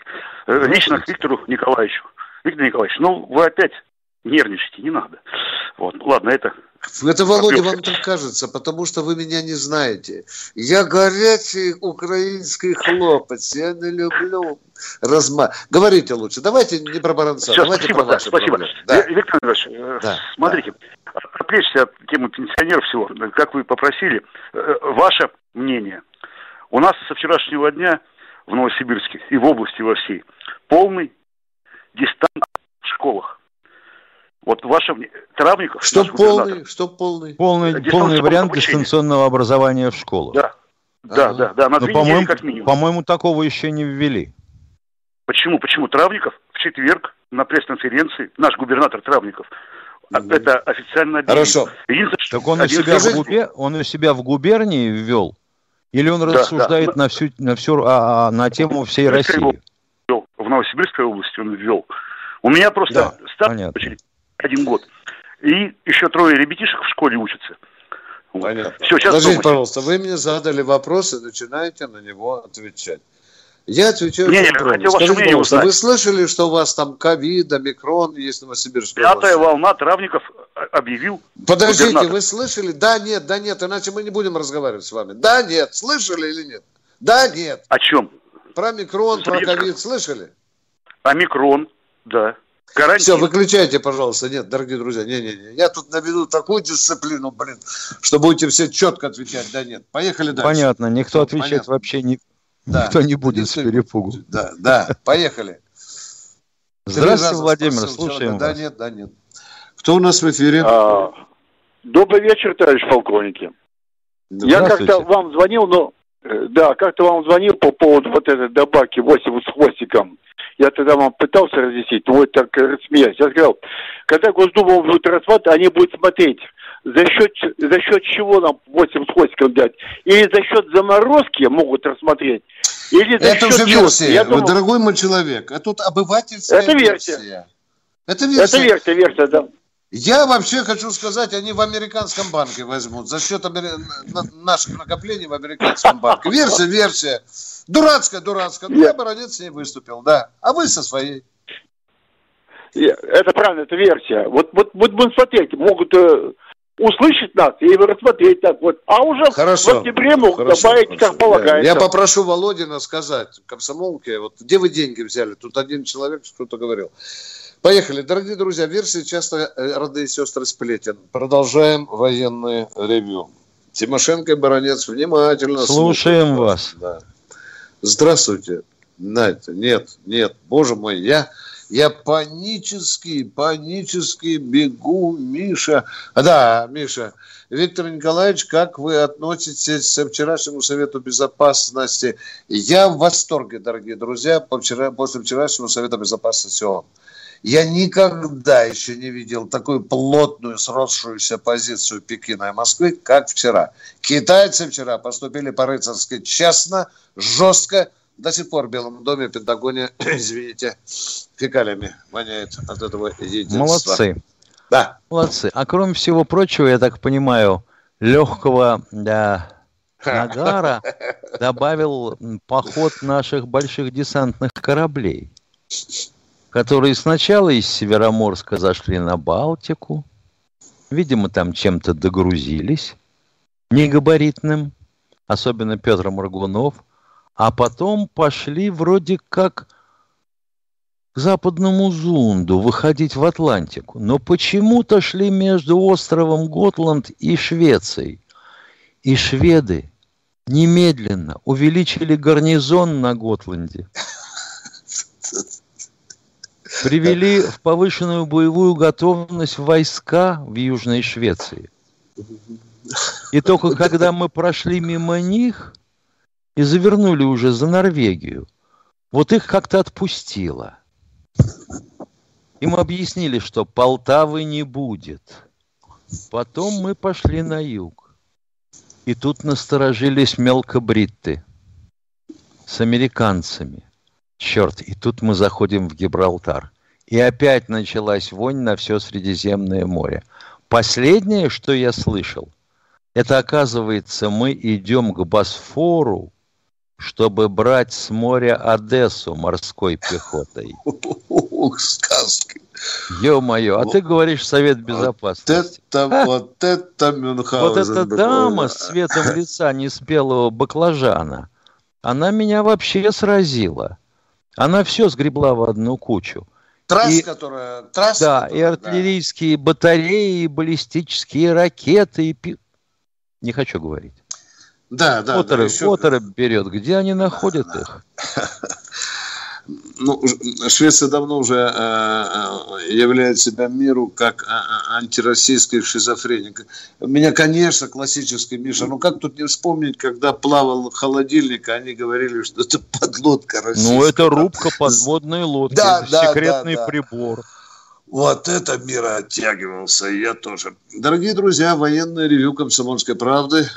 Э, лично к Виктору Николаевичу. Виктор Николаевич, ну вы опять нервничайте, не надо. Вот, ну ладно, это это, Володя, вам так кажется, потому что вы меня не знаете. Я горячий украинский хлопец, я не люблю разма... Говорите лучше, давайте не про Баранца, Все, давайте спасибо, про ваши да, спасибо. Да. Виктор Иванович, э, да, смотрите, да. отвлечься от темы пенсионеров всего, как вы попросили, э, ваше мнение. У нас со вчерашнего дня в Новосибирске и в области во всей полный дистант в школах. Вот ваше Травников... Что полный, что полный? Полный, полный вариант обучения. дистанционного образования в школах. Да, да, да, да, на Но, по-моему, как минимум. По-моему, такого еще не ввели. Почему? Почему Травников в четверг на пресс-конференции, наш губернатор Травников, mm это официально объявил. Хорошо. Так он у, себя в губе, он у себя в губернии ввел? Или он да, рассуждает да. на всю, на всю, а, а, на тему всей России? В Новосибирской области он ввел. У меня просто да, старшая очередь один год. И еще трое ребятишек в школе учатся. Понятно. Все, сейчас Скажите, пожалуйста, вы мне задали вопрос и начинаете на него отвечать. Я отвечаю. Не, не, хотел ваше мнение узнать. Вы слышали, что у вас там ковид, омикрон есть в Новосибирске? Пятая волна травников объявил. Подождите, губернатор. вы слышали? Да, нет, да, нет, иначе мы не будем разговаривать с вами. Да, нет, слышали или нет? Да, нет. О чем? Про микрон, про ковид слышали? Омикрон, да. Гарантии. Все, выключайте, пожалуйста. Нет, дорогие друзья, не-не-не. Я тут наведу такую дисциплину, блин, что будете все четко отвечать. Да нет. Поехали дальше. Понятно, никто отвечать Понятно. вообще не, да. никто не будет никто... с перепугу. Да, да, поехали. Здравствуйте, Владимир, слушаем Да нет, да нет. Кто у нас в эфире? А, добрый вечер, товарищ полковники. Я как-то вам звонил, но... Э, да, как-то вам звонил по поводу вот этой добавки 8 с хвостиком я тогда вам пытался разъяснить, но вы так рассмеялись. Я сказал, когда Госдума будет рассматривать, они будут смотреть, за счет, за счет чего нам 8 с хвостиком дать. Или за счет заморозки могут рассмотреть, или за это счет уже версия, я думал, дорогой мой человек. Это тут обывательская это версия. версия. Это версия. Это версия, версия, да. Я вообще хочу сказать, они в американском банке возьмут за счет амери... наших накоплений в американском банке. Версия, версия. Дурацкая, дурацкая. Ну, я Бородец с ней выступил, да. А вы со своей. Это правильно, это версия. Вот, вот, вот будем смотреть, могут э, услышать нас и рассмотреть так вот. А уже хорошо, в октябре могут хорошо, добавить, хорошо. как полагается. Я, я попрошу Володина сказать комсомолке, вот где вы деньги взяли? Тут один человек что-то говорил. Поехали. Дорогие друзья, версии часто э, родные сестры сплетен. Продолжаем военное ревю. Тимошенко и Баранец внимательно слушаем вас. Да. Здравствуйте. Надя, нет, нет, боже мой, я, я панически, панически бегу, Миша. А, да, Миша, Виктор Николаевич, как вы относитесь к вчерашнему Совету Безопасности? Я в восторге, дорогие друзья, после вчерашнего Совета Безопасности ООН. Я никогда еще не видел такую плотную, сросшуюся позицию Пекина и Москвы, как вчера. Китайцы вчера поступили по-рыцарски честно, жестко. До сих пор в Белом доме, в Пентагоне, извините, фекалиями воняет от этого единства. Молодцы. Да. Молодцы. А кроме всего прочего, я так понимаю, легкого да, нагара добавил поход наших больших десантных кораблей которые сначала из Североморска зашли на Балтику, видимо, там чем-то догрузились, негабаритным, особенно Петр Моргунов, а потом пошли вроде как к западному Зунду, выходить в Атлантику. Но почему-то шли между островом Готланд и Швецией. И шведы немедленно увеличили гарнизон на Готланде привели в повышенную боевую готовность войска в Южной Швеции. И только когда мы прошли мимо них и завернули уже за Норвегию, вот их как-то отпустило. Им объяснили, что Полтавы не будет. Потом мы пошли на юг. И тут насторожились мелкобритты с американцами. Черт, и тут мы заходим в Гибралтар. И опять началась вонь на все Средиземное море. Последнее, что я слышал, это оказывается, мы идем к Босфору, чтобы брать с моря Одессу морской пехотой. Ух, сказки. Ё-моё, а ты говоришь Совет Безопасности. Вот это, вот это Мюнхгаузен. Вот эта дама с цветом лица неспелого баклажана, она меня вообще сразила. Она все сгребла в одну кучу. Трасс, и, которая... Трасс, да, которая, и артиллерийские да. батареи, и баллистические ракеты. И... Не хочу говорить. Да, да. Оторы, да, еще... Оторы берет. Где они находят их? ну, Швеция давно уже э, э, являет себя миру как э, антироссийская шизофреника. У меня, конечно, классический Миша, но как тут не вспомнить, когда плавал холодильник, они говорили, что это подлодка российская. Ну, это рубка подводной лодки, да, это да, секретный да, да. прибор. Вот это мира оттягивался, и я тоже. Дорогие друзья, военное ревю «Комсомольской правды»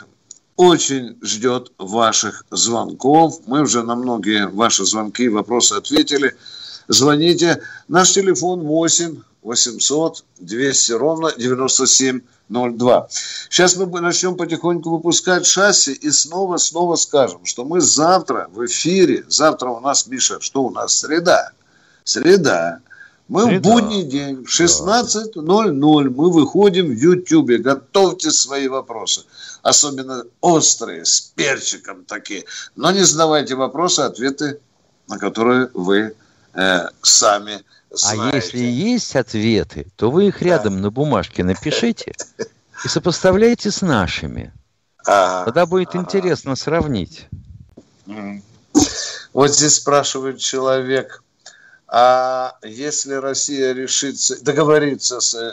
очень ждет ваших звонков. Мы уже на многие ваши звонки и вопросы ответили. Звоните. Наш телефон 8 800 200 ровно 9702. Сейчас мы начнем потихоньку выпускать шасси и снова-снова скажем, что мы завтра в эфире, завтра у нас, Миша, что у нас? Среда. Среда. Мы Среда. в будний день в 16.00 мы выходим в Ютьюбе. Готовьте свои вопросы особенно острые, с перчиком такие. Но не задавайте вопросы, ответы, на которые вы э, сами знаете. А если есть ответы, то вы их рядом да. на бумажке напишите и сопоставляйте с нашими. А, Тогда будет а, интересно сравнить. Вот здесь спрашивает человек, а если Россия решится договориться с э,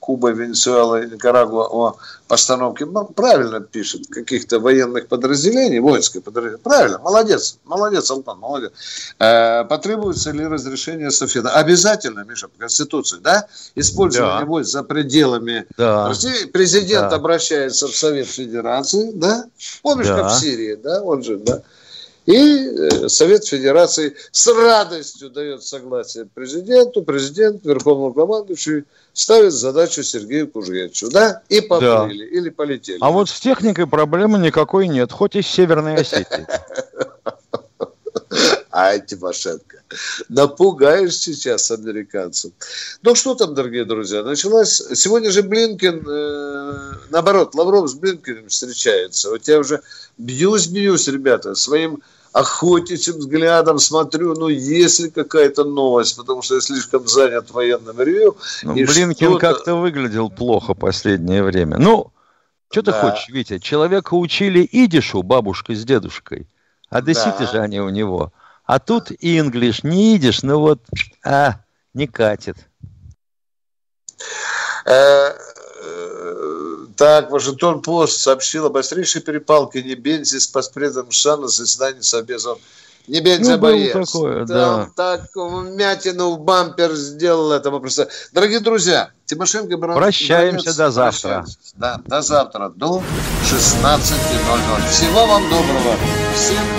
Кубой, Венесуэлой, Никарагуа о постановке, ну, правильно пишет, каких-то военных подразделений, воинских подразделений, правильно, молодец, молодец, Алтан, молодец. Э, потребуется ли разрешение Софида? Обязательно, Миша, по Конституции, да? Использование да. войск за пределами да. России. Президент да. обращается в Совет Федерации, да? Помнишь, да. как в Сирии, да? Он же, да? И э, Совет Федерации с радостью дает согласие президенту, президент, верховному командующему ставит задачу Сергею Кужевичу, да, и поплыли, да. или полетели. А вот с техникой проблемы никакой нет, хоть из Северной Осетии. Ай, Тимошенко, напугаешь сейчас американцев. Ну, что там, дорогие друзья, началась... Сегодня же Блинкен, э, наоборот, Лавров с Блинкиным встречается. Вот я уже бьюсь-бьюсь, ребята, своим охотничьим взглядом смотрю, ну, есть ли какая-то новость, потому что я слишком занят военным ревью. Ну, Блинкин как-то выглядел плохо последнее время. Ну, что да. ты хочешь, Витя? Человека учили идишу, бабушка с дедушкой. Одесситы да. же они у него. А тут инглиш, не идешь, ну вот, а, не катит. Э, так, Вашингтон Пост сообщил об острейшей перепалке Небензи с поспредом Шана за заседание Совбеза. Небензи ну, боец. Такое, Там да. так вмятину в бампер сделал это. Просто... Дорогие друзья, Тимошенко. Прощаемся Баранец, до завтра. Прощаемся. Да, до завтра, до 16.00. Всего вам доброго. Всем.